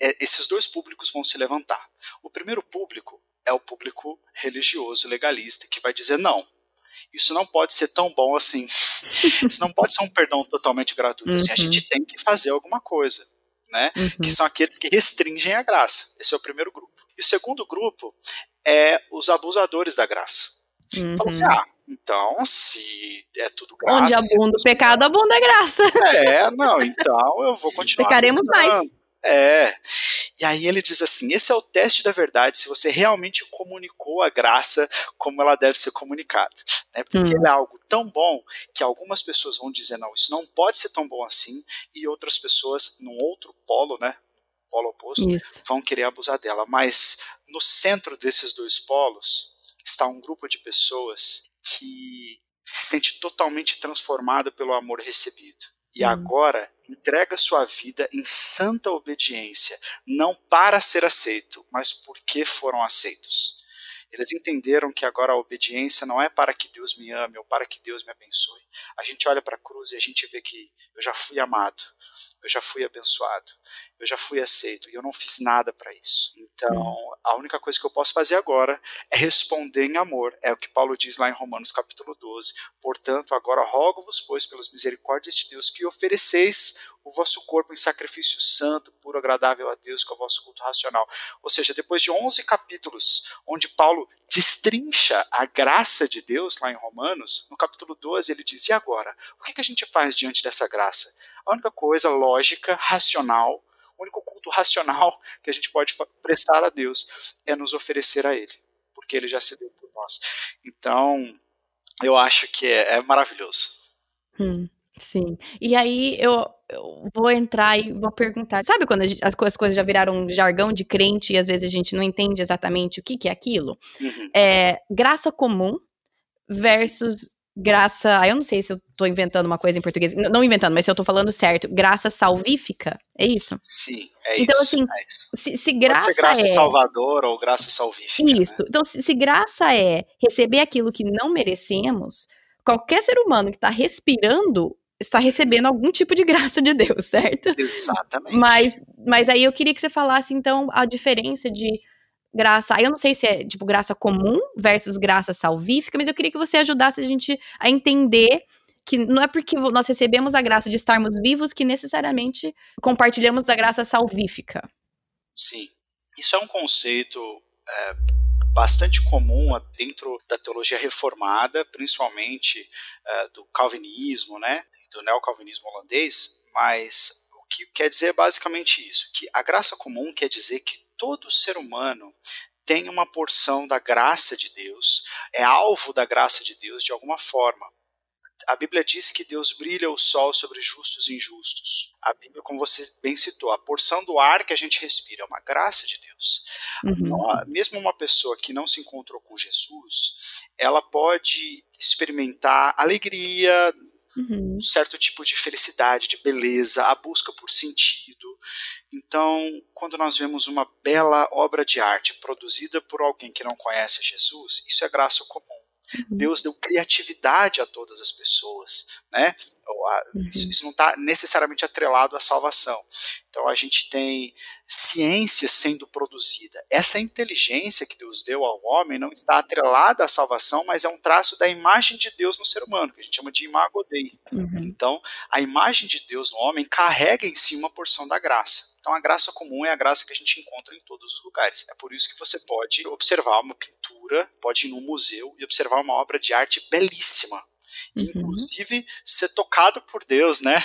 é, esses dois públicos vão se levantar. O primeiro público é o público religioso, legalista, que vai dizer não. Isso não pode ser tão bom assim. [LAUGHS] Isso não pode ser um perdão totalmente gratuito. Uhum. Assim, a uhum. gente tem que fazer alguma coisa, né? Uhum. Que são aqueles que restringem a graça. Esse é o primeiro grupo. E o segundo grupo é os abusadores da graça. Uhum. Assim, ah, então, se é tudo graça. Onde abunda o pecado, abunda a graça. É, não, então eu vou continuar. Pecaremos mais. É. E aí ele diz assim: esse é o teste da verdade, se você realmente comunicou a graça como ela deve ser comunicada. Né? Porque hum. é algo tão bom que algumas pessoas vão dizer, não, isso não pode ser tão bom assim, e outras pessoas, num outro polo, né? Polo oposto, isso. vão querer abusar dela. Mas no centro desses dois polos está um grupo de pessoas que se sente totalmente transformado pelo amor recebido. E hum. agora entrega sua vida em santa obediência, não para ser aceito, mas porque foram aceitos. Eles entenderam que agora a obediência não é para que Deus me ame ou para que Deus me abençoe. A gente olha para a cruz e a gente vê que eu já fui amado, eu já fui abençoado, eu já fui aceito e eu não fiz nada para isso. Então, a única coisa que eu posso fazer agora é responder em amor. É o que Paulo diz lá em Romanos capítulo 12. Portanto, agora rogo-vos, pois, pelas misericórdias de Deus, que ofereceis o vosso corpo em sacrifício santo, puro, agradável a Deus, com o vosso culto racional. Ou seja, depois de 11 capítulos, onde Paulo destrincha a graça de Deus lá em Romanos, no capítulo 12 ele diz: e agora? O que a gente faz diante dessa graça? A única coisa lógica, racional, o único culto racional [LAUGHS] que a gente pode prestar a Deus é nos oferecer a Ele, porque Ele já se deu por nós. Então, eu acho que é, é maravilhoso. Hum, sim. E aí eu, eu, vou entrar e vou perguntar. Sabe quando gente, as, as, coisas já viraram um jargão de crente e às vezes a gente não entende exatamente o que, que é aquilo? Uhum. É, graça comum versus graça. Eu não sei se eu tô inventando uma coisa em português. Não inventando, mas se eu tô falando certo. Graça salvífica. É isso? Sim, é então, isso. Então, assim, é Se, se graça. Pode ser graça é... salvadora ou graça salvífica. Né? Isso. Né? Então, se, se graça é receber aquilo que não merecemos, qualquer ser humano que está respirando está recebendo algum tipo de [LAUGHS] graça de Deus, certo? Exatamente. Mas, mas aí eu queria que você falasse, então, a diferença de graça. Aí eu não sei se é tipo graça comum versus graça salvífica, mas eu queria que você ajudasse a gente a entender que não é porque nós recebemos a graça de estarmos vivos que necessariamente compartilhamos da graça salvífica. Sim. Isso é um conceito é, bastante comum dentro da teologia reformada, principalmente é, do calvinismo, né, do neocalvinismo holandês, mas o que quer dizer é basicamente isso, que a graça comum quer dizer que todo ser humano tem uma porção da graça de Deus, é alvo da graça de Deus de alguma forma. A Bíblia diz que Deus brilha o sol sobre justos e injustos. A Bíblia, como você bem citou, a porção do ar que a gente respira é uma graça de Deus. Uhum. Mesmo uma pessoa que não se encontrou com Jesus, ela pode experimentar alegria, uhum. um certo tipo de felicidade, de beleza, a busca por sentido. Então, quando nós vemos uma bela obra de arte produzida por alguém que não conhece Jesus, isso é graça comum. Uhum. Deus deu criatividade a todas as pessoas, né? Uhum. Isso, isso não está necessariamente atrelado à salvação. Então a gente tem ciência sendo produzida. Essa inteligência que Deus deu ao homem não está atrelada à salvação, mas é um traço da imagem de Deus no ser humano, que a gente chama de imago Dei. Uhum. Então, a imagem de Deus no homem carrega em si uma porção da graça. Então, a graça comum é a graça que a gente encontra em todos os lugares. É por isso que você pode observar uma pintura, pode ir num museu e observar uma obra de arte belíssima, Uhum. inclusive ser tocado por Deus, né?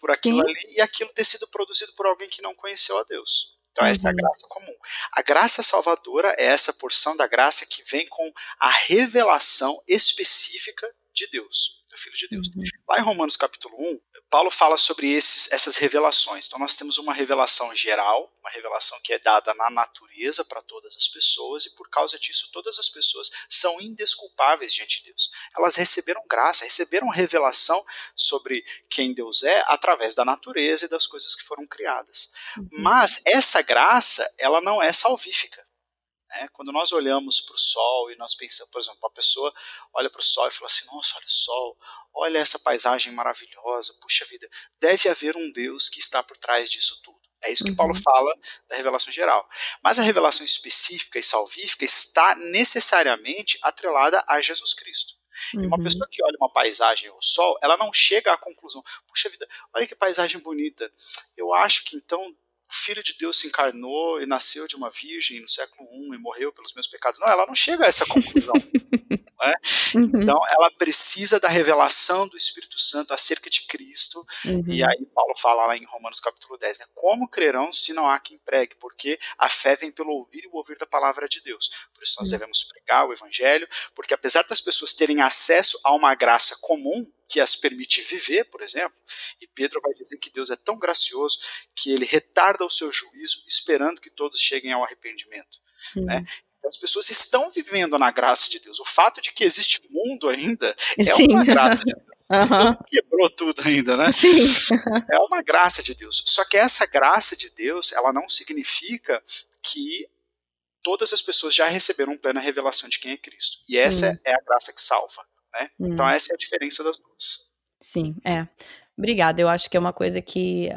Por aquilo Sim. ali e aquilo ter sido produzido por alguém que não conheceu a Deus. Então, essa é a uhum. graça comum. A graça salvadora é essa porção da graça que vem com a revelação específica de Deus, do Filho de Deus. Uhum. Lá em Romanos capítulo 1, Paulo fala sobre esses, essas revelações. Então nós temos uma revelação geral, uma revelação que é dada na natureza para todas as pessoas, e por causa disso todas as pessoas são indesculpáveis diante de Deus. Elas receberam graça, receberam revelação sobre quem Deus é através da natureza e das coisas que foram criadas. Uhum. Mas essa graça, ela não é salvífica. Né? Quando nós olhamos para o sol e nós pensamos, por exemplo, a pessoa olha para o sol e fala assim: nossa, olha o sol, olha essa paisagem maravilhosa, puxa vida, deve haver um Deus que está por trás disso tudo. É isso que uhum. Paulo fala da revelação geral. Mas a revelação específica e salvífica está necessariamente atrelada a Jesus Cristo. Uhum. E uma uhum. pessoa que olha uma paisagem ou sol, ela não chega à conclusão: puxa vida, olha que paisagem bonita. Eu acho que então o Filho de Deus se encarnou e nasceu de uma virgem no século I e morreu pelos meus pecados. Não, ela não chega a essa conclusão. [LAUGHS] É? Uhum. Então, ela precisa da revelação do Espírito Santo acerca de Cristo. Uhum. E aí, Paulo fala lá em Romanos capítulo 10, né? Como crerão se não há quem pregue? Porque a fé vem pelo ouvir e o ouvir da palavra de Deus. Por isso, nós uhum. devemos pregar o Evangelho, porque apesar das pessoas terem acesso a uma graça comum, que as permite viver, por exemplo, e Pedro vai dizer que Deus é tão gracioso que ele retarda o seu juízo, esperando que todos cheguem ao arrependimento. Uhum. Né? Então, as pessoas estão vivendo na graça de Deus. O fato de que existe mundo ainda é Sim. uma graça de Deus. [LAUGHS] Uhum. Então, quebrou tudo ainda, né? Sim. É uma graça de Deus. Só que essa graça de Deus, ela não significa que todas as pessoas já receberam plena revelação de quem é Cristo. E essa uhum. é a graça que salva. Né? Então, hum. Então essa é a diferença das duas. Sim, é. Obrigada. Eu acho que é uma coisa que.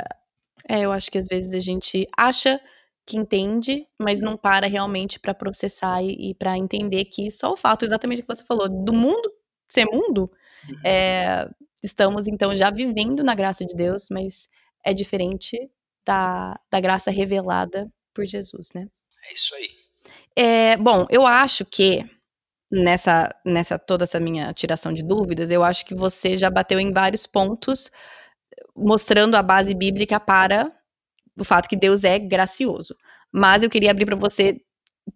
É, eu acho que às vezes a gente acha que entende, mas não para realmente para processar e, e para entender que só o fato, exatamente o que você falou, do mundo ser mundo, é, estamos então já vivendo na graça de Deus, mas é diferente da, da graça revelada por Jesus, né? É isso aí. É, bom, eu acho que nessa, nessa toda essa minha tiração de dúvidas, eu acho que você já bateu em vários pontos mostrando a base bíblica para o fato que Deus é gracioso. Mas eu queria abrir para você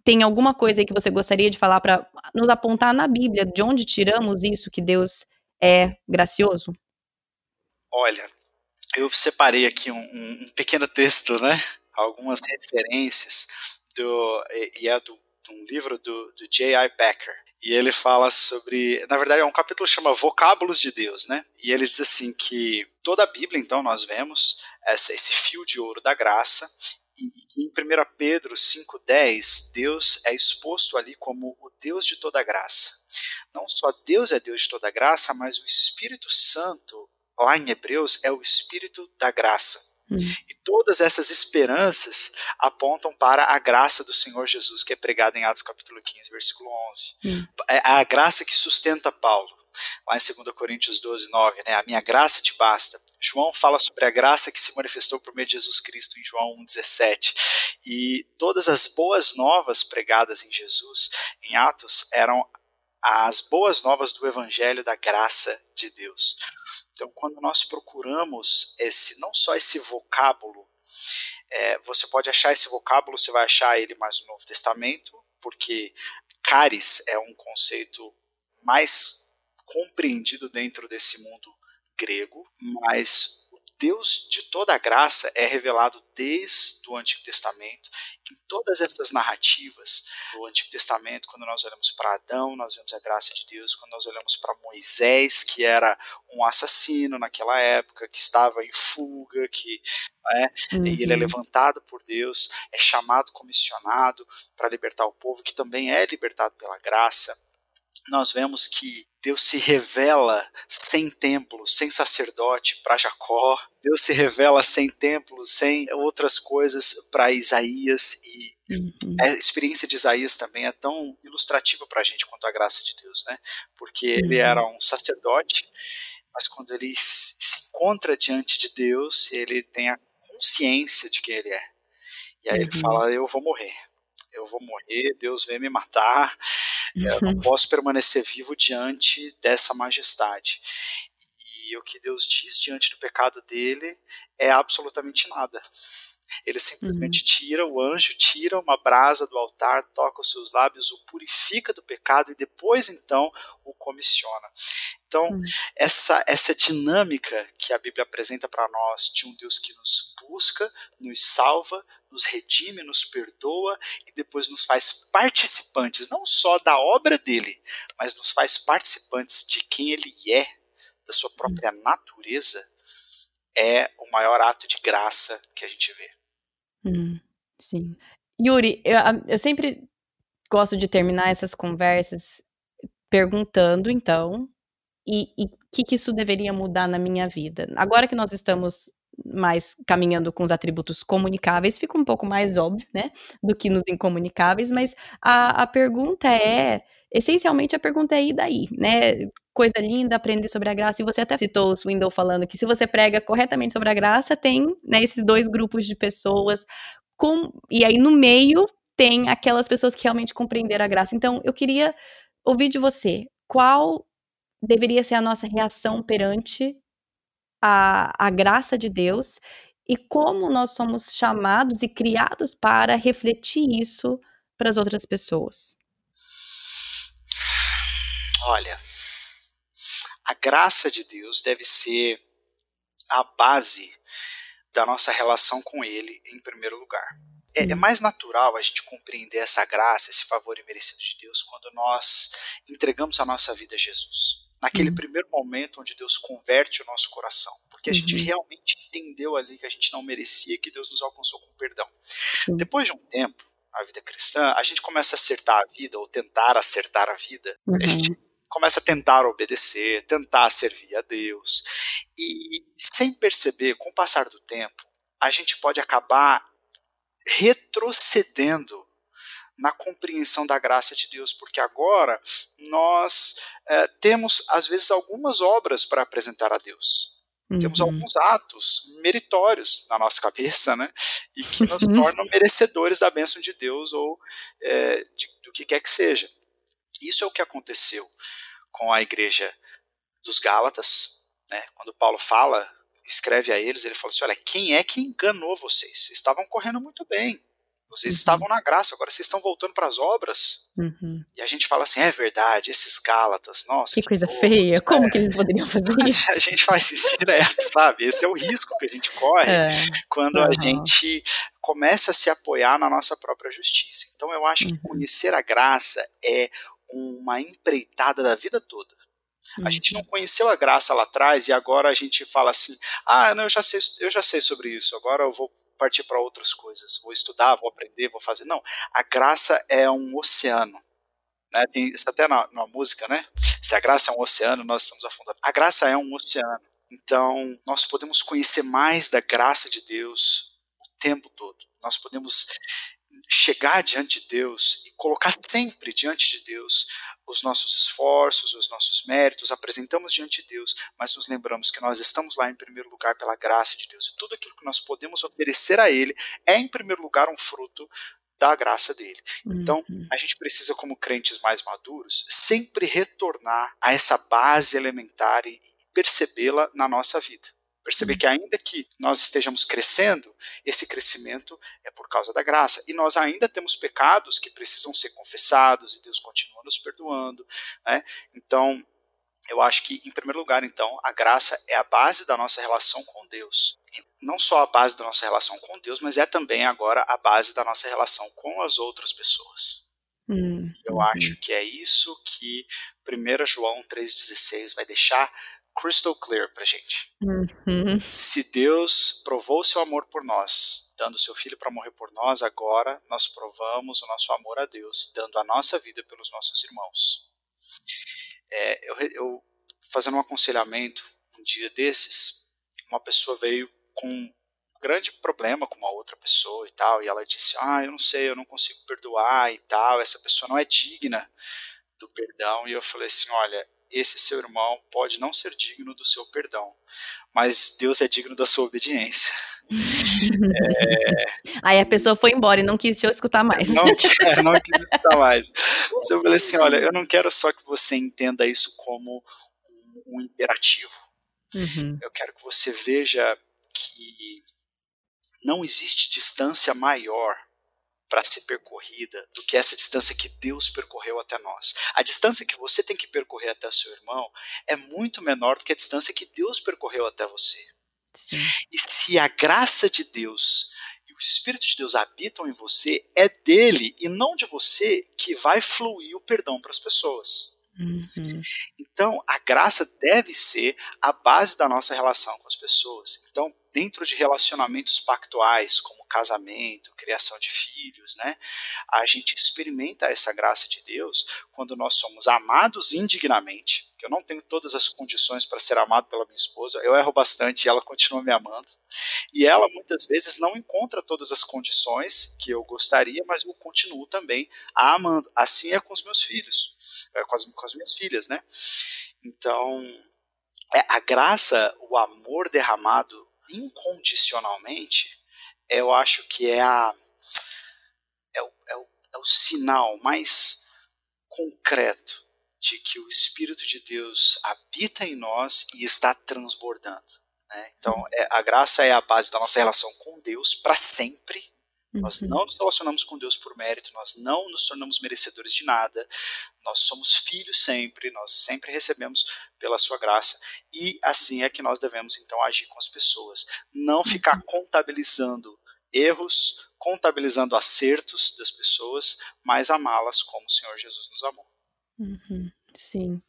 tem alguma coisa aí que você gostaria de falar para nos apontar na Bíblia de onde tiramos isso que Deus é gracioso? Olha, eu separei aqui um, um pequeno texto, né? Algumas referências do e é do de um livro do, do J.I. Packer. E ele fala sobre. Na verdade, é um capítulo que chama Vocábulos de Deus, né? E ele diz assim que toda a Bíblia, então, nós vemos essa, esse fio de ouro da graça. E, em 1 Pedro 5,10, Deus é exposto ali como o Deus de toda graça. Não só Deus é Deus de toda graça, mas o Espírito Santo, lá em Hebreus, é o Espírito da graça. Hum. E todas essas esperanças apontam para a graça do Senhor Jesus, que é pregada em Atos capítulo 15, versículo 11. Hum. É a graça que sustenta Paulo. Lá em 2 Coríntios 12, 9, né? A minha graça te basta. João fala sobre a graça que se manifestou por meio de Jesus Cristo em João 1,17. E todas as boas novas pregadas em Jesus, em Atos, eram as boas novas do evangelho da graça de Deus. Então, quando nós procuramos esse, não só esse vocábulo, é, você pode achar esse vocábulo, você vai achar ele mais no Novo Testamento, porque caris é um conceito mais compreendido dentro desse mundo grego, mas Deus de toda a graça é revelado desde o Antigo Testamento, em todas essas narrativas do Antigo Testamento, quando nós olhamos para Adão, nós vemos a graça de Deus, quando nós olhamos para Moisés, que era um assassino naquela época, que estava em fuga, que é, uhum. e ele é uhum. levantado por Deus, é chamado, comissionado para libertar o povo, que também é libertado pela graça. Nós vemos que Deus se revela sem templo, sem sacerdote para Jacó. Deus se revela sem templo, sem outras coisas para Isaías e Uhum. A experiência de Isaías também é tão ilustrativa para a gente quanto a graça de Deus, né? Porque uhum. ele era um sacerdote, mas quando ele se encontra diante de Deus, ele tem a consciência de quem ele é. E aí uhum. ele fala: Eu vou morrer. Eu vou morrer, Deus vem me matar, eu não uhum. posso permanecer vivo diante dessa majestade. E o que Deus diz diante do pecado dele é absolutamente nada. Ele simplesmente uhum. tira, o anjo tira uma brasa do altar, toca os seus lábios, o purifica do pecado e depois então o comissiona. Então, uhum. essa, essa dinâmica que a Bíblia apresenta para nós de um Deus que nos busca, nos salva, nos redime, nos perdoa e depois nos faz participantes, não só da obra dele, mas nos faz participantes de quem ele é, da sua própria natureza, é o maior ato de graça que a gente vê. Hum, sim. Yuri, eu, eu sempre gosto de terminar essas conversas perguntando, então, e o que, que isso deveria mudar na minha vida. Agora que nós estamos mais caminhando com os atributos comunicáveis, fica um pouco mais óbvio, né, do que nos incomunicáveis, mas a, a pergunta é, essencialmente a pergunta é e daí, né, coisa linda aprender sobre a graça, e você até citou o Swindle falando que se você prega corretamente sobre a graça, tem, né, esses dois grupos de pessoas, com, e aí no meio tem aquelas pessoas que realmente compreenderam a graça, então eu queria ouvir de você, qual deveria ser a nossa reação perante a, a graça de Deus e como nós somos chamados e criados para refletir isso para as outras pessoas. Olha, a graça de Deus deve ser a base da nossa relação com Ele, em primeiro lugar. É, é, mais natural a gente compreender essa graça, esse favor imerecido de Deus, quando nós entregamos a nossa vida a Jesus naquele uhum. primeiro momento onde Deus converte o nosso coração, porque a uhum. gente realmente entendeu ali que a gente não merecia, que Deus nos alcançou com perdão. Uhum. Depois de um tempo, a vida cristã, a gente começa a acertar a vida ou tentar acertar a vida. A uhum. gente começa a tentar obedecer, tentar servir a Deus. E sem perceber, com o passar do tempo, a gente pode acabar retrocedendo na compreensão da graça de Deus, porque agora nós é, temos, às vezes, algumas obras para apresentar a Deus. Uhum. Temos alguns atos meritórios na nossa cabeça, né? E que nos uhum. tornam merecedores da bênção de Deus ou é, de, do que quer que seja. Isso é o que aconteceu com a igreja dos Gálatas, né? Quando Paulo fala, escreve a eles, ele fala assim: olha, quem é que enganou vocês? Vocês estavam correndo muito bem. Vocês uhum. estavam na graça, agora vocês estão voltando para as obras. Uhum. E a gente fala assim: é verdade, esses Gálatas, nossa. Que, que coisa feia, como é. que eles poderiam fazer [LAUGHS] isso? A gente faz isso direto, sabe? Esse é o risco que a gente corre é. quando uhum. a gente começa a se apoiar na nossa própria justiça. Então eu acho que uhum. conhecer a graça é uma empreitada da vida toda. A gente não uhum. conheceu a graça lá atrás e agora a gente fala assim: ah, não, eu já sei, eu já sei sobre isso, agora eu vou partir para outras coisas. Vou estudar, vou aprender, vou fazer. Não. A graça é um oceano. Né? Tem isso até na, na música, né? Se a graça é um oceano, nós estamos afundando. A graça é um oceano. Então, nós podemos conhecer mais da graça de Deus o tempo todo. Nós podemos chegar diante de Deus e colocar sempre diante de Deus os nossos esforços, os nossos méritos, apresentamos diante de Deus, mas nos lembramos que nós estamos lá em primeiro lugar pela graça de Deus. E tudo aquilo que nós podemos oferecer a Ele é, em primeiro lugar, um fruto da graça dele. Então, uhum. a gente precisa, como crentes mais maduros, sempre retornar a essa base elementar e percebê-la na nossa vida. Perceber que ainda que nós estejamos crescendo, esse crescimento é por causa da graça. E nós ainda temos pecados que precisam ser confessados e Deus continua nos perdoando. Né? Então, eu acho que, em primeiro lugar, então, a graça é a base da nossa relação com Deus. E não só a base da nossa relação com Deus, mas é também agora a base da nossa relação com as outras pessoas. Hum, eu acho que é isso que 1 João 3,16 vai deixar crystal clear pra gente. Uhum. Se Deus provou seu amor por nós, dando seu filho para morrer por nós, agora nós provamos o nosso amor a Deus, dando a nossa vida pelos nossos irmãos. É, eu, eu, fazendo um aconselhamento um dia desses, uma pessoa veio com um grande problema com uma outra pessoa e tal, e ela disse: Ah, eu não sei, eu não consigo perdoar e tal, essa pessoa não é digna do perdão. E eu falei assim: Olha, esse seu irmão pode não ser digno do seu perdão, mas Deus é digno da sua obediência. é... [LAUGHS] Aí a pessoa foi embora e não quis te escutar mais. Não, não quis escutar mais. Mas [LAUGHS] eu falei assim: olha, eu não quero só que você entenda isso como um, um imperativo. Uhum. Eu quero que você veja que não existe distância maior para ser percorrida do que essa distância que Deus percorreu até nós. A distância que você tem que percorrer até seu irmão é muito menor do que a distância que Deus percorreu até você. Sim. E se a graça de Deus e o Espírito de Deus habitam em você, é dele e não de você que vai fluir o perdão para as pessoas. Uhum. Então, a graça deve ser a base da nossa relação com as pessoas. Então, dentro de relacionamentos pactuais, como casamento, criação de filhos, né, a gente experimenta essa graça de Deus quando nós somos amados indignamente. Que eu não tenho todas as condições para ser amado pela minha esposa, eu erro bastante e ela continua me amando. E ela muitas vezes não encontra todas as condições que eu gostaria, mas eu continuo também a amando. Assim é com os meus filhos, é com as, com as minhas filhas, né? Então, a graça, o amor derramado incondicionalmente, eu acho que é a é o, é o, é o sinal mais concreto de que o Espírito de Deus habita em nós e está transbordando. Né? Então, é, a graça é a base da nossa relação com Deus para sempre. Nós uhum. não nos relacionamos com Deus por mérito, nós não nos tornamos merecedores de nada, nós somos filhos sempre, nós sempre recebemos pela sua graça. E assim é que nós devemos então agir com as pessoas. Não ficar uhum. contabilizando erros, contabilizando acertos das pessoas, mas amá-las como o Senhor Jesus nos amou. Uhum, sim,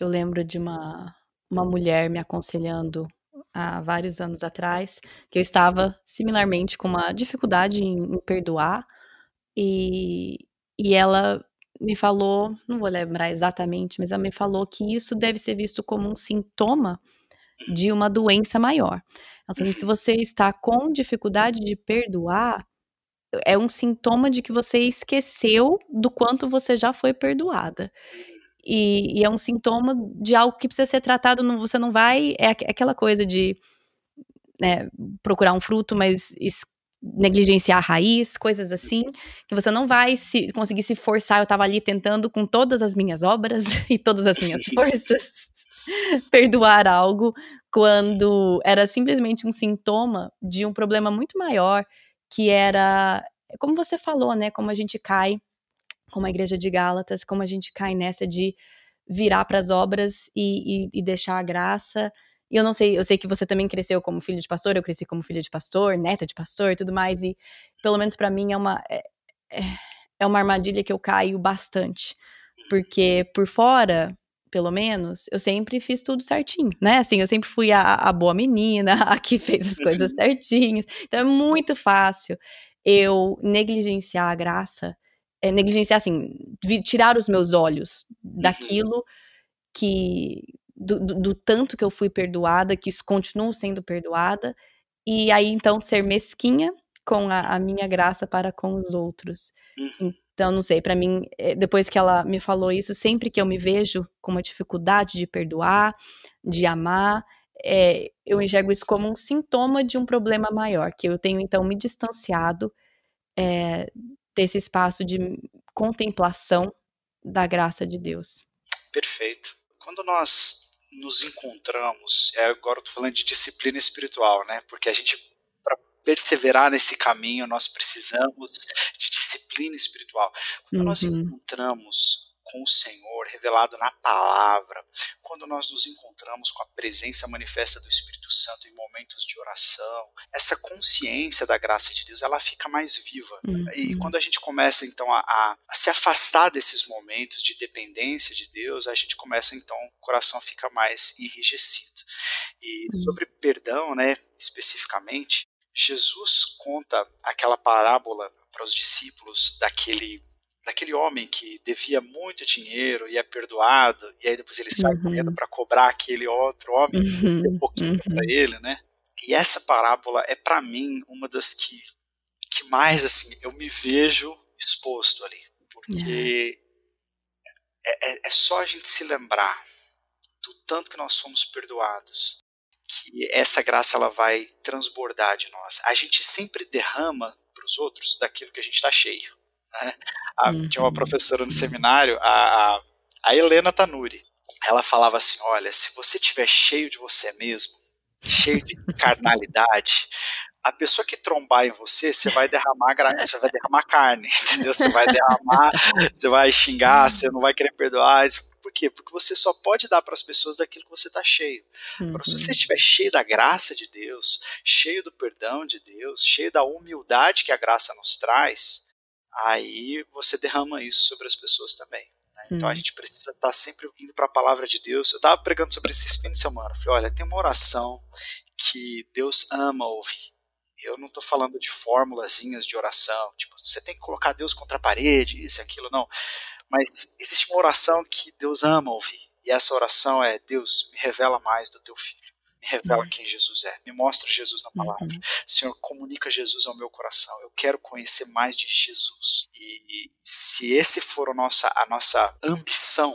eu lembro de uma, uma mulher me aconselhando há vários anos atrás, que eu estava similarmente com uma dificuldade em, em perdoar, e, e ela me falou, não vou lembrar exatamente, mas ela me falou que isso deve ser visto como um sintoma de uma doença maior. Ela falou: se você está com dificuldade de perdoar, é um sintoma de que você esqueceu do quanto você já foi perdoada. E, e é um sintoma de algo que precisa ser tratado. Não, você não vai. É aquela coisa de né, procurar um fruto, mas negligenciar a raiz, coisas assim, que você não vai se, conseguir se forçar. Eu estava ali tentando com todas as minhas obras [LAUGHS] e todas as minhas forças [LAUGHS] perdoar algo quando era simplesmente um sintoma de um problema muito maior, que era, como você falou, né, como a gente cai, como a igreja de Gálatas, como a gente cai nessa de virar para as obras e, e, e deixar a graça e eu não sei, eu sei que você também cresceu como filho de pastor, eu cresci como filha de pastor, neta de pastor e tudo mais, e pelo menos para mim é uma, é, é, é uma armadilha que eu caio bastante. Porque por fora, pelo menos, eu sempre fiz tudo certinho, né? Assim, eu sempre fui a, a boa menina, [LAUGHS] a que fez as coisas [LAUGHS] certinhas. Então é muito fácil eu negligenciar a graça, é, negligenciar, assim, tirar os meus olhos daquilo que do, do, do, tanto que eu fui perdoada, que continuo sendo perdoada, e aí então ser mesquinha com a, a minha graça para com os outros. Uhum. Então, não sei, para mim, eh, depois que ela me falou isso, sempre que eu me vejo com uma dificuldade de perdoar, de amar, é, eu enxergo isso como um sintoma de um problema maior, que eu tenho então me distanciado é, desse espaço de contemplação da graça de Deus. Perfeito. Quando nós nos encontramos, é, agora estou falando de disciplina espiritual, né? Porque a gente, para perseverar nesse caminho, nós precisamos de disciplina espiritual. Quando uhum. nós encontramos com o Senhor, revelado na palavra, quando nós nos encontramos com a presença manifesta do Espírito Santo em momentos de oração, essa consciência da graça de Deus, ela fica mais viva. Uhum. E quando a gente começa então a, a, se afastar desses momentos de dependência de Deus, a gente começa então, o coração fica mais enrijecido. E uhum. sobre perdão, né, especificamente, Jesus conta aquela parábola para os discípulos daquele daquele homem que devia muito dinheiro e é perdoado, e aí depois ele sai uhum. correndo para cobrar aquele outro homem uhum. um pouquinho uhum. para ele, né? E essa parábola é para mim uma das que que mais assim eu me vejo exposto ali, porque é, é, é só a gente se lembrar do tanto que nós fomos perdoados que essa graça ela vai transbordar de nós. A gente sempre derrama para os outros daquilo que a gente está cheio. Né? A, uhum. Tinha uma professora no seminário, a, a, Helena Tanuri. Ela falava assim: olha, se você estiver cheio de você mesmo, cheio de [LAUGHS] carnalidade, a pessoa que trombar em você, você vai derramar, você vai derramar carne, entendeu? Você vai derramar, você vai xingar, você não vai querer perdoar. Por quê? Porque você só pode dar para as pessoas daquilo que você está cheio. Uhum. Agora, se você estiver cheio da graça de Deus, cheio do perdão de Deus, cheio da humildade que a graça nos traz, aí você derrama isso sobre as pessoas também. Né? Então a uhum. gente precisa estar tá sempre indo para a palavra de Deus. Eu estava pregando sobre isso esse fim de semana. Eu falei, olha, tem uma oração que Deus ama ouvir. Eu não estou falando de formulazinhas de oração, tipo, você tem que colocar Deus contra a parede, isso, aquilo, não. Mas existe uma oração que Deus ama ouvir. E essa oração é: Deus, me revela mais do teu filho me revela uhum. quem Jesus é, me mostra Jesus na palavra. Uhum. Senhor, comunica Jesus ao meu coração. Eu quero conhecer mais de Jesus. E, e se esse for a nossa, a nossa ambição,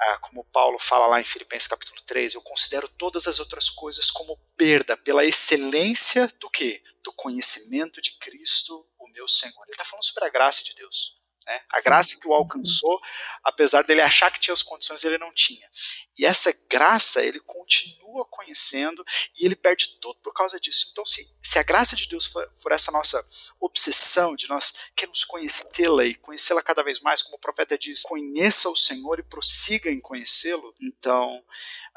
ah, como Paulo fala lá em Filipenses capítulo 3, eu considero todas as outras coisas como perda pela excelência do que? Do conhecimento de Cristo, o meu Senhor. Ele está falando sobre a graça de Deus. Né? A graça que o alcançou, apesar dele achar que tinha as condições, ele não tinha. E essa graça ele continua conhecendo e ele perde tudo por causa disso. Então, se, se a graça de Deus for, for essa nossa obsessão de nós queremos conhecê-la e conhecê-la cada vez mais, como o profeta diz, conheça o Senhor e prossiga em conhecê-lo, então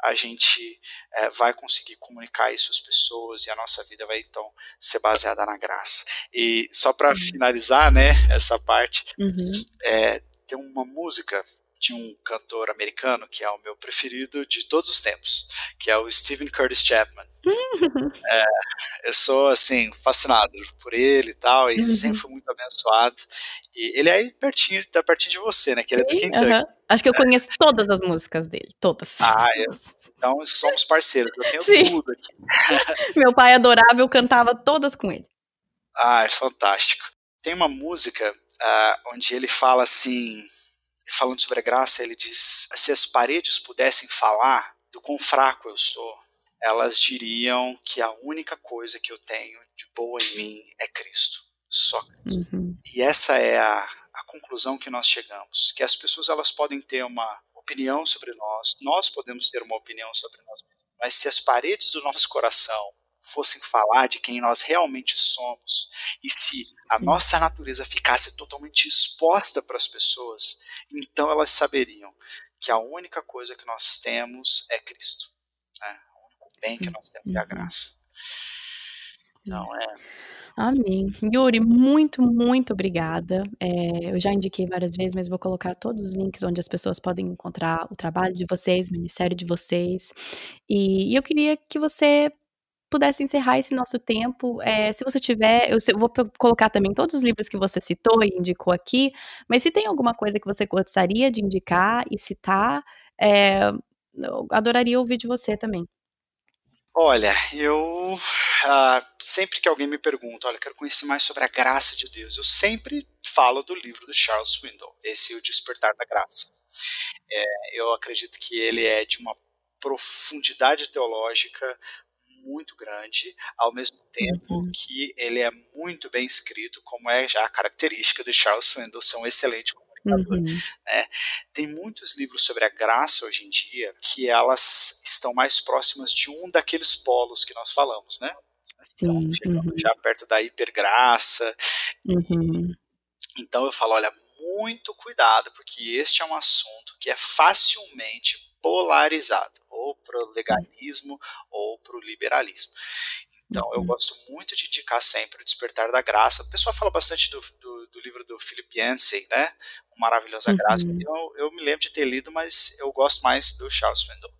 a gente é, vai conseguir comunicar isso às pessoas e a nossa vida vai então ser baseada na graça. E só para finalizar, né, essa parte, uhum. É, tem uma música de um cantor americano que é o meu preferido de todos os tempos, que é o Stephen Curtis Chapman. é, eu sou assim fascinado por ele e tal, e uhum. sempre fui muito abençoado. E ele é aí pertinho, tá pertinho de você, né? Que ele é do Kentucky. Uhum. Acho que eu é. conheço todas as músicas dele, todas. Ah, eu, então somos parceiros. Eu tenho Sim. tudo aqui. [LAUGHS] Meu pai adorava, eu cantava todas com ele. Ah, é fantástico. Tem uma música uh, onde ele fala assim falando sobre a graça, ele diz: se as paredes pudessem falar do quão fraco eu sou, elas diriam que a única coisa que eu tenho de boa em mim é Cristo, só Cristo. Uhum. E essa é a, a conclusão que nós chegamos, que as pessoas elas podem ter uma opinião sobre nós, nós podemos ter uma opinião sobre nós, mas se as paredes do nosso coração fossem falar de quem nós realmente somos, e se a nossa natureza ficasse totalmente exposta para as pessoas, então elas saberiam que a única coisa que nós temos é Cristo. Né? O único bem que nós temos é a uhum. graça. Então é. Amém. Yuri, muito, muito obrigada. É, eu já indiquei várias vezes, mas vou colocar todos os links onde as pessoas podem encontrar o trabalho de vocês, o ministério de vocês. E, e eu queria que você pudesse encerrar esse nosso tempo, é, se você tiver, eu, eu, vou colocar também todos os livros que você citou e indicou aqui, mas se tem alguma coisa que você gostaria de indicar e citar, é, eu adoraria ouvir de você também. Olha, eu uh, sempre que alguém me pergunta, olha, quero conhecer mais sobre a graça de Deus, eu sempre falo do livro do Charles Swindoll, esse O Despertar da Graça. É, eu acredito que ele é de uma profundidade teológica muito grande, ao mesmo tempo uhum. que ele é muito bem escrito, como é já a característica de Charles Swindoll ser um excelente comunicador. Uhum. Né? Tem muitos livros sobre a graça hoje em dia que elas estão mais próximas de um daqueles polos que nós falamos, né? Então, uhum. já perto da hipergraça. Uhum. Então eu falo, olha, muito cuidado, porque este é um assunto que é facilmente polarizado, ou para o legalismo ou para o liberalismo. Então, eu uhum. gosto muito de indicar sempre o Despertar da Graça. O pessoal fala bastante do, do, do livro do Philip Yancey, né? Maravilhosa uhum. Graça. Eu, eu me lembro de ter lido, mas eu gosto mais do Charles Swindoll.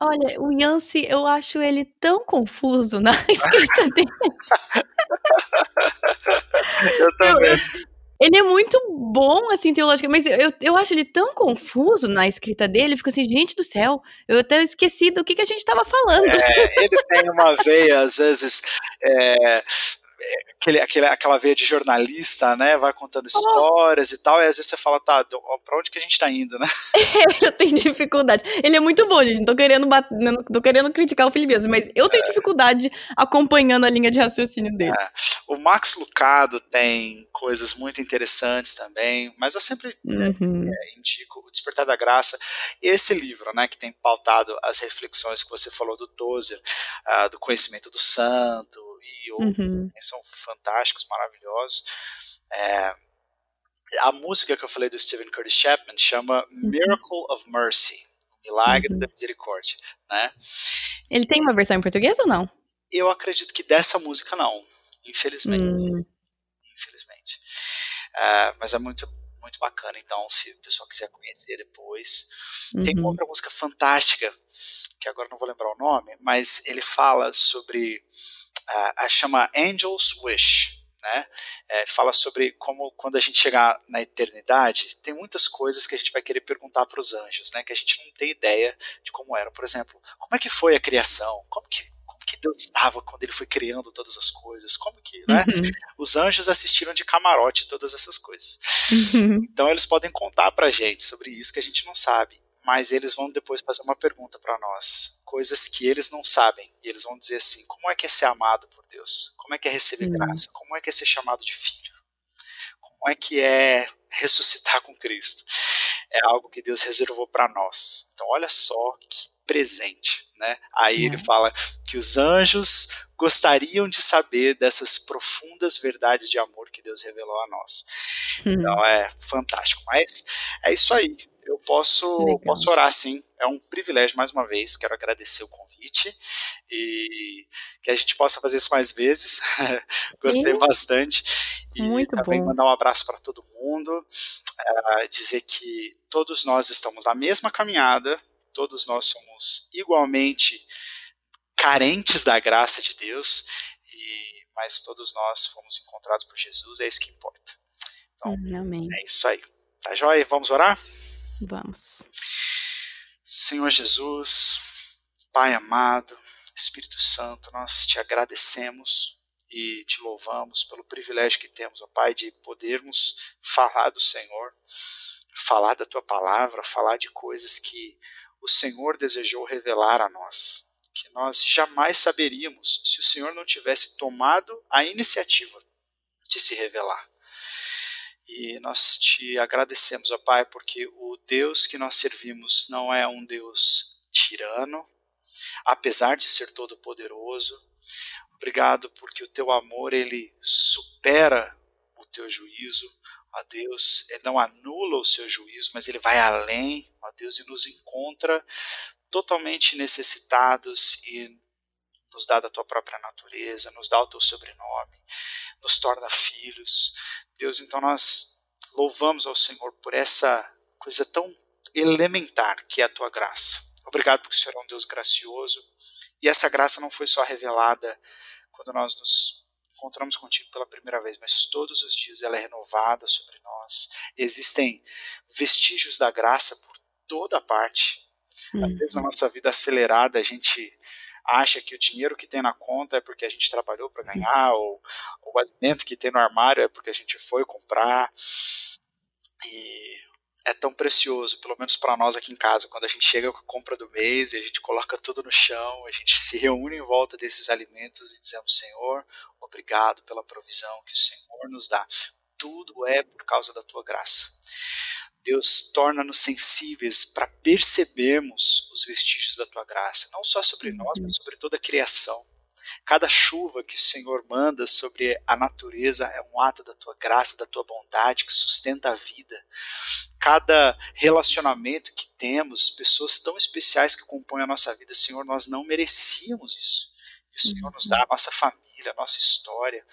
Olha, o Yancey, eu acho ele tão confuso na [LAUGHS] escrita dele. [LAUGHS] eu também. Eu, ele é muito bom, assim, teologicamente, mas eu, eu acho ele tão confuso na escrita dele, fico assim, gente do céu, eu até esqueci do que, que a gente estava falando. É, ele tem uma veia, às vezes, é, aquele, aquele, aquela veia de jornalista, né? Vai contando histórias oh. e tal, e às vezes você fala, tá, pra onde que a gente tá indo, né? [LAUGHS] Eu tenho dificuldade. Ele é muito bom, gente. Não tô querendo, bater, não tô querendo criticar o Felipe mas eu tenho é. dificuldade acompanhando a linha de raciocínio dele. É. O Max Lucado tem coisas muito interessantes também, mas eu sempre uhum. é, indico O Despertar da Graça. Esse livro, né, que tem pautado as reflexões que você falou do Tozer, uh, do conhecimento do santo, e outros uhum. são fantásticos, maravilhosos. É, a música que eu falei do Stephen Curtis Chapman chama uhum. Miracle of Mercy, Milagre uhum. da Misericórdia, né? Ele tem uma versão em português ou não? Eu acredito que dessa música não, infelizmente. Hum. Infelizmente. Uh, mas é muito muito bacana, então se o pessoal quiser conhecer depois. Uhum. Tem uma uhum. outra música fantástica, que agora não vou lembrar o nome, mas ele fala sobre a, chama Angel's Wish. Né? É, fala sobre como quando a gente chegar na eternidade, tem muitas coisas que a gente vai querer perguntar para os anjos, né? Que a gente não tem ideia de como era. Por exemplo, como é que foi a criação? Como que como que Deus estava quando Ele foi criando todas as coisas? Como que, né? Uhum. Os anjos assistiram de camarote todas essas coisas. Uhum. Então eles podem contar para a gente sobre isso que a gente não sabe mas eles vão depois fazer uma pergunta para nós, coisas que eles não sabem, e eles vão dizer assim: como é que é ser amado por Deus? Como é que é receber graça? Como é que é ser chamado de filho? Como é que é ressuscitar com Cristo? É algo que Deus reservou para nós. Então, olha só que presente, né? Aí ele fala que os anjos gostariam de saber dessas profundas verdades de amor que Deus revelou a nós. Hum. Então é fantástico. Mas é isso aí eu posso, posso orar sim. É um privilégio, mais uma vez. Quero agradecer o convite e que a gente possa fazer isso mais vezes. [LAUGHS] Gostei sim. bastante. E Muito também bom. mandar um abraço para todo mundo. Uh, dizer que todos nós estamos na mesma caminhada, todos nós somos igualmente carentes da graça de Deus, e, mas todos nós fomos encontrados por Jesus, é isso que importa. Então, Amém. é isso aí. Tá joia? Vamos orar? Vamos. Senhor Jesus, Pai amado, Espírito Santo, nós te agradecemos e te louvamos pelo privilégio que temos, ó Pai, de podermos falar do Senhor, falar da tua palavra, falar de coisas que o Senhor desejou revelar a nós, que nós jamais saberíamos se o Senhor não tivesse tomado a iniciativa de se revelar. E nós te agradecemos, ó Pai, porque o Deus que nós servimos não é um Deus tirano, apesar de ser todo poderoso. Obrigado porque o teu amor ele supera o teu juízo. Ó Deus, ele não anula o seu juízo, mas ele vai além, ó Deus, e nos encontra totalmente necessitados e nos dá da tua própria natureza, nos dá o teu sobrenome, nos torna filhos. Deus, então nós louvamos ao Senhor por essa coisa tão elementar que é a tua graça. Obrigado porque o Senhor é um Deus gracioso e essa graça não foi só revelada quando nós nos encontramos contigo pela primeira vez, mas todos os dias ela é renovada sobre nós. Existem vestígios da graça por toda parte. Às vezes na nossa vida acelerada a gente acha que o dinheiro que tem na conta é porque a gente trabalhou para ganhar, ou o alimento que tem no armário é porque a gente foi comprar. E é tão precioso, pelo menos para nós aqui em casa, quando a gente chega com a compra do mês e a gente coloca tudo no chão, a gente se reúne em volta desses alimentos e dizemos: Senhor, obrigado pela provisão que o Senhor nos dá. Tudo é por causa da tua graça. Deus torna-nos sensíveis para percebermos os vestígios da tua graça, não só sobre nós, mas sobre toda a criação. Cada chuva que o Senhor manda sobre a natureza é um ato da tua graça, da tua bondade que sustenta a vida. Cada relacionamento que temos, pessoas tão especiais que compõem a nossa vida, Senhor, nós não merecíamos isso. E o Senhor nos dá a nossa família, a nossa história,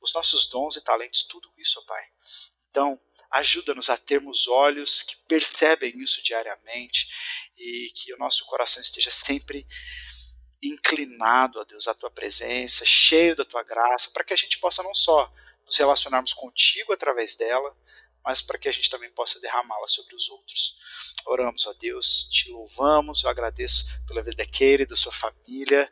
os nossos dons e talentos, tudo isso, ó Pai. Então, ajuda-nos a termos olhos que percebem isso diariamente e que o nosso coração esteja sempre inclinado a Deus, à tua presença, cheio da tua graça, para que a gente possa não só nos relacionarmos contigo através dela, mas para que a gente também possa derramá-la sobre os outros. Oramos a Deus, te louvamos, eu agradeço pela vida da da sua família.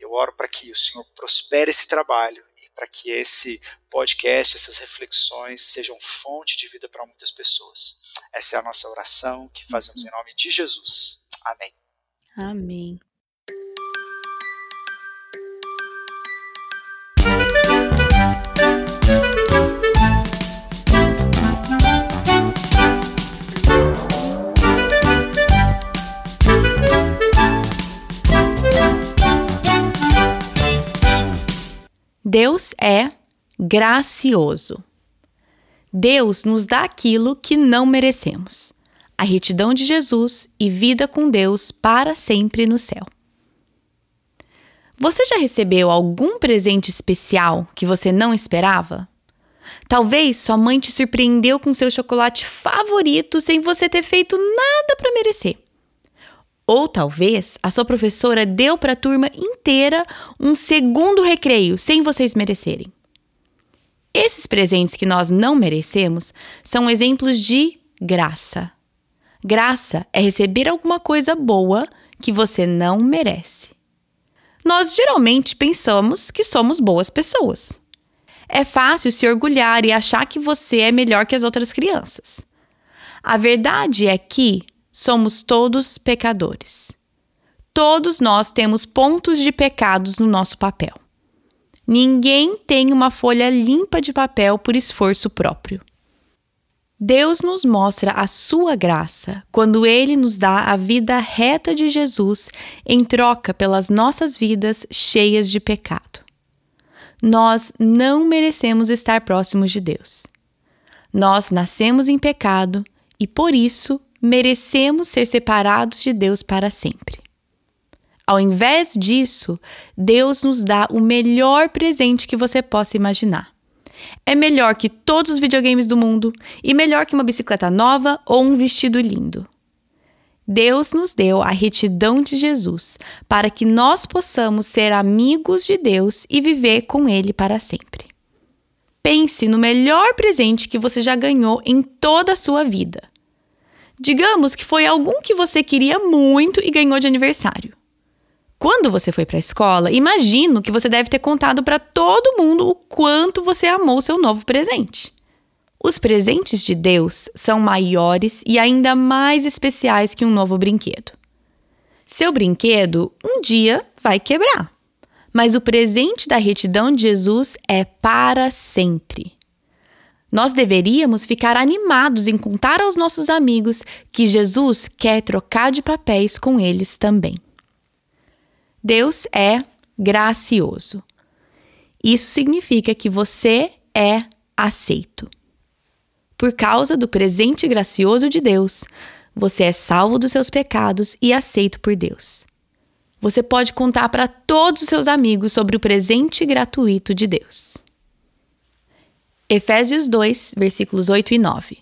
Eu oro para que o Senhor prospere esse trabalho e para que esse podcast, essas reflexões sejam fonte de vida para muitas pessoas. Essa é a nossa oração que fazemos em nome de Jesus. Amém. Amém. Deus é gracioso. Deus nos dá aquilo que não merecemos: a retidão de Jesus e vida com Deus para sempre no céu. Você já recebeu algum presente especial que você não esperava? Talvez sua mãe te surpreendeu com seu chocolate favorito sem você ter feito nada para merecer. Ou talvez a sua professora deu para a turma inteira um segundo recreio sem vocês merecerem. Esses presentes que nós não merecemos são exemplos de graça. Graça é receber alguma coisa boa que você não merece. Nós geralmente pensamos que somos boas pessoas. É fácil se orgulhar e achar que você é melhor que as outras crianças. A verdade é que somos todos pecadores. Todos nós temos pontos de pecados no nosso papel. Ninguém tem uma folha limpa de papel por esforço próprio. Deus nos mostra a sua graça quando ele nos dá a vida reta de Jesus em troca pelas nossas vidas cheias de pecado. Nós não merecemos estar próximos de Deus. Nós nascemos em pecado e por isso merecemos ser separados de Deus para sempre. Ao invés disso, Deus nos dá o melhor presente que você possa imaginar. É melhor que todos os videogames do mundo e melhor que uma bicicleta nova ou um vestido lindo. Deus nos deu a retidão de Jesus para que nós possamos ser amigos de Deus e viver com Ele para sempre. Pense no melhor presente que você já ganhou em toda a sua vida. Digamos que foi algum que você queria muito e ganhou de aniversário. Quando você foi para a escola, imagino que você deve ter contado para todo mundo o quanto você amou seu novo presente. Os presentes de Deus são maiores e ainda mais especiais que um novo brinquedo. Seu brinquedo um dia vai quebrar, mas o presente da retidão de Jesus é para sempre. Nós deveríamos ficar animados em contar aos nossos amigos que Jesus quer trocar de papéis com eles também. Deus é gracioso. Isso significa que você é aceito. Por causa do presente gracioso de Deus, você é salvo dos seus pecados e aceito por Deus. Você pode contar para todos os seus amigos sobre o presente gratuito de Deus. Efésios 2, versículos 8 e 9.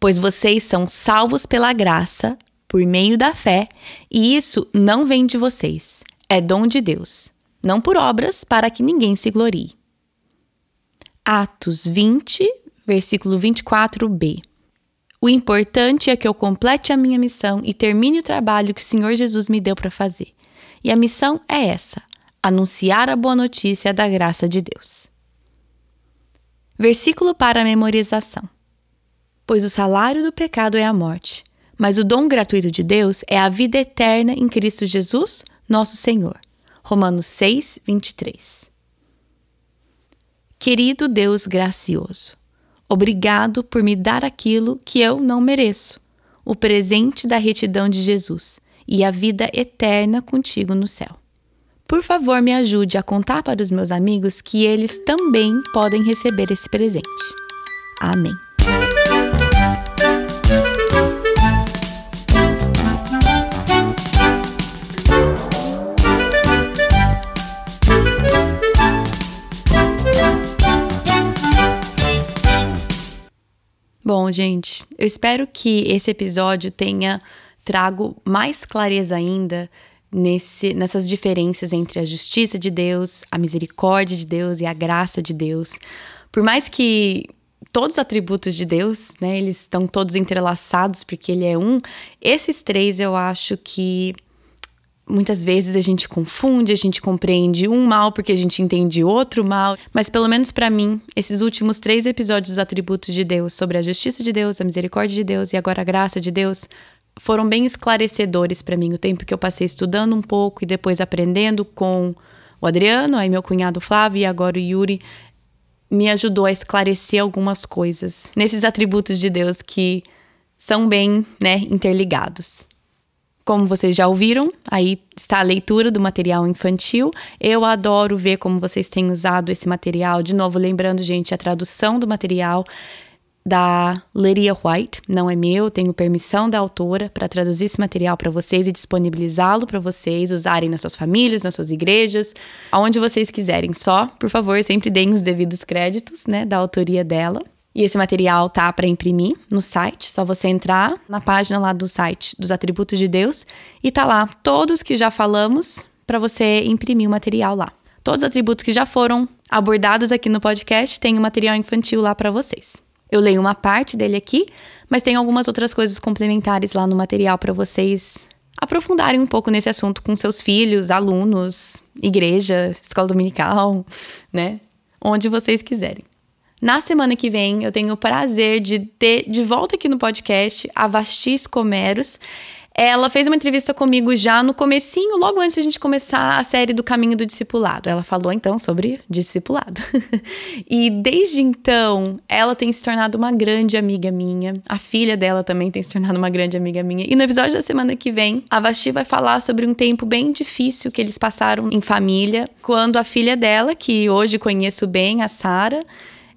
Pois vocês são salvos pela graça, por meio da fé, e isso não vem de vocês, é dom de Deus, não por obras, para que ninguém se glorie. Atos 20, versículo 24b. O importante é que eu complete a minha missão e termine o trabalho que o Senhor Jesus me deu para fazer. E a missão é essa: anunciar a boa notícia da graça de Deus. Versículo para memorização. Pois o salário do pecado é a morte, mas o dom gratuito de Deus é a vida eterna em Cristo Jesus, nosso Senhor. Romanos 6, 23. Querido Deus gracioso, obrigado por me dar aquilo que eu não mereço, o presente da retidão de Jesus e a vida eterna contigo no céu. por favor me ajude a contar para os meus amigos que eles também podem receber esse presente. Amém. Gente, eu espero que esse episódio tenha trago mais clareza ainda nesse, nessas diferenças entre a justiça de Deus, a misericórdia de Deus e a graça de Deus. Por mais que todos os atributos de Deus, né, eles estão todos entrelaçados porque ele é um, esses três eu acho que Muitas vezes a gente confunde, a gente compreende um mal porque a gente entende outro mal, mas pelo menos para mim, esses últimos três episódios dos atributos de Deus, sobre a justiça de Deus, a misericórdia de Deus e agora a graça de Deus, foram bem esclarecedores para mim. O tempo que eu passei estudando um pouco e depois aprendendo com o Adriano, aí meu cunhado Flávio e agora o Yuri, me ajudou a esclarecer algumas coisas nesses atributos de Deus que são bem né, interligados. Como vocês já ouviram, aí está a leitura do material infantil. Eu adoro ver como vocês têm usado esse material. De novo, lembrando, gente, a tradução do material da Lydia White, não é meu, tenho permissão da autora para traduzir esse material para vocês e disponibilizá-lo para vocês usarem nas suas famílias, nas suas igrejas, aonde vocês quiserem. Só, por favor, sempre deem os devidos créditos, né, da autoria dela. E esse material tá para imprimir no site, só você entrar na página lá do site dos atributos de Deus e tá lá todos que já falamos para você imprimir o material lá. Todos os atributos que já foram abordados aqui no podcast tem o um material infantil lá para vocês. Eu leio uma parte dele aqui, mas tem algumas outras coisas complementares lá no material para vocês aprofundarem um pouco nesse assunto com seus filhos, alunos, igreja, escola dominical, né? Onde vocês quiserem. Na semana que vem, eu tenho o prazer de ter de volta aqui no podcast a Vastis Comeros. Ela fez uma entrevista comigo já no comecinho, logo antes de a gente começar a série do Caminho do Discipulado. Ela falou então sobre discipulado. [LAUGHS] e desde então, ela tem se tornado uma grande amiga minha. A filha dela também tem se tornado uma grande amiga minha. E no episódio da semana que vem, a Vasti vai falar sobre um tempo bem difícil que eles passaram em família, quando a filha dela, que hoje conheço bem, a Sara,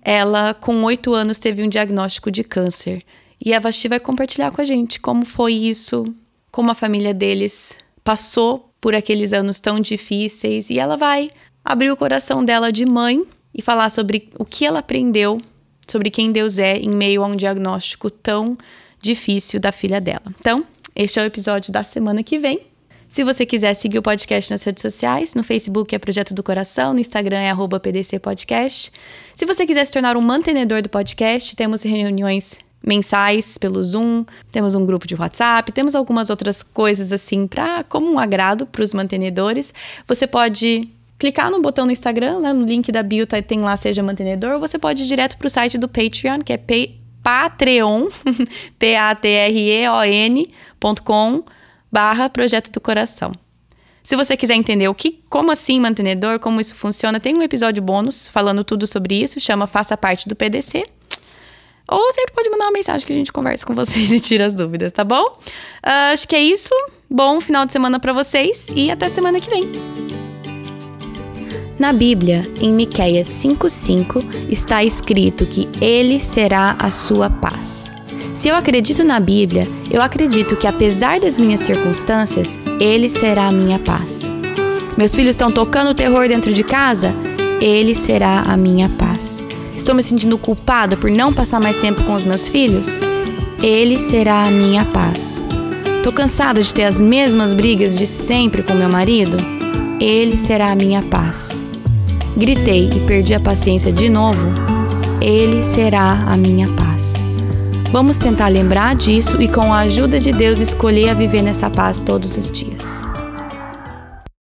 ela, com oito anos, teve um diagnóstico de câncer. E a Vasti vai compartilhar com a gente como foi isso, como a família deles passou por aqueles anos tão difíceis. E ela vai abrir o coração dela de mãe e falar sobre o que ela aprendeu sobre quem Deus é em meio a um diagnóstico tão difícil da filha dela. Então, este é o episódio da semana que vem. Se você quiser seguir o podcast nas redes sociais, no Facebook é Projeto do Coração, no Instagram é arroba PDC Podcast. Se você quiser se tornar um mantenedor do podcast, temos reuniões mensais pelo Zoom, temos um grupo de WhatsApp, temos algumas outras coisas assim para como um agrado para os mantenedores. Você pode clicar no botão no Instagram, né, no link da bio tá, tem lá seja mantenedor, ou você pode ir direto para o site do Patreon, que é Patreon, Barra Projeto do Coração. Se você quiser entender o que, como assim mantenedor, como isso funciona, tem um episódio bônus falando tudo sobre isso, chama Faça Parte do PDC. Ou sempre pode mandar uma mensagem que a gente conversa com [LAUGHS] vocês e tira as dúvidas, tá bom? Uh, acho que é isso. Bom final de semana para vocês e até semana que vem. Na Bíblia, em Miqueias 5:5, está escrito que ele será a sua paz. Se eu acredito na Bíblia, eu acredito que apesar das minhas circunstâncias, Ele será a minha paz. Meus filhos estão tocando terror dentro de casa? Ele será a minha paz. Estou me sentindo culpada por não passar mais tempo com os meus filhos? Ele será a minha paz. Tô cansada de ter as mesmas brigas de sempre com meu marido? Ele será a minha paz. Gritei e perdi a paciência de novo? Ele será a minha paz. Vamos tentar lembrar disso e, com a ajuda de Deus, escolher a viver nessa paz todos os dias.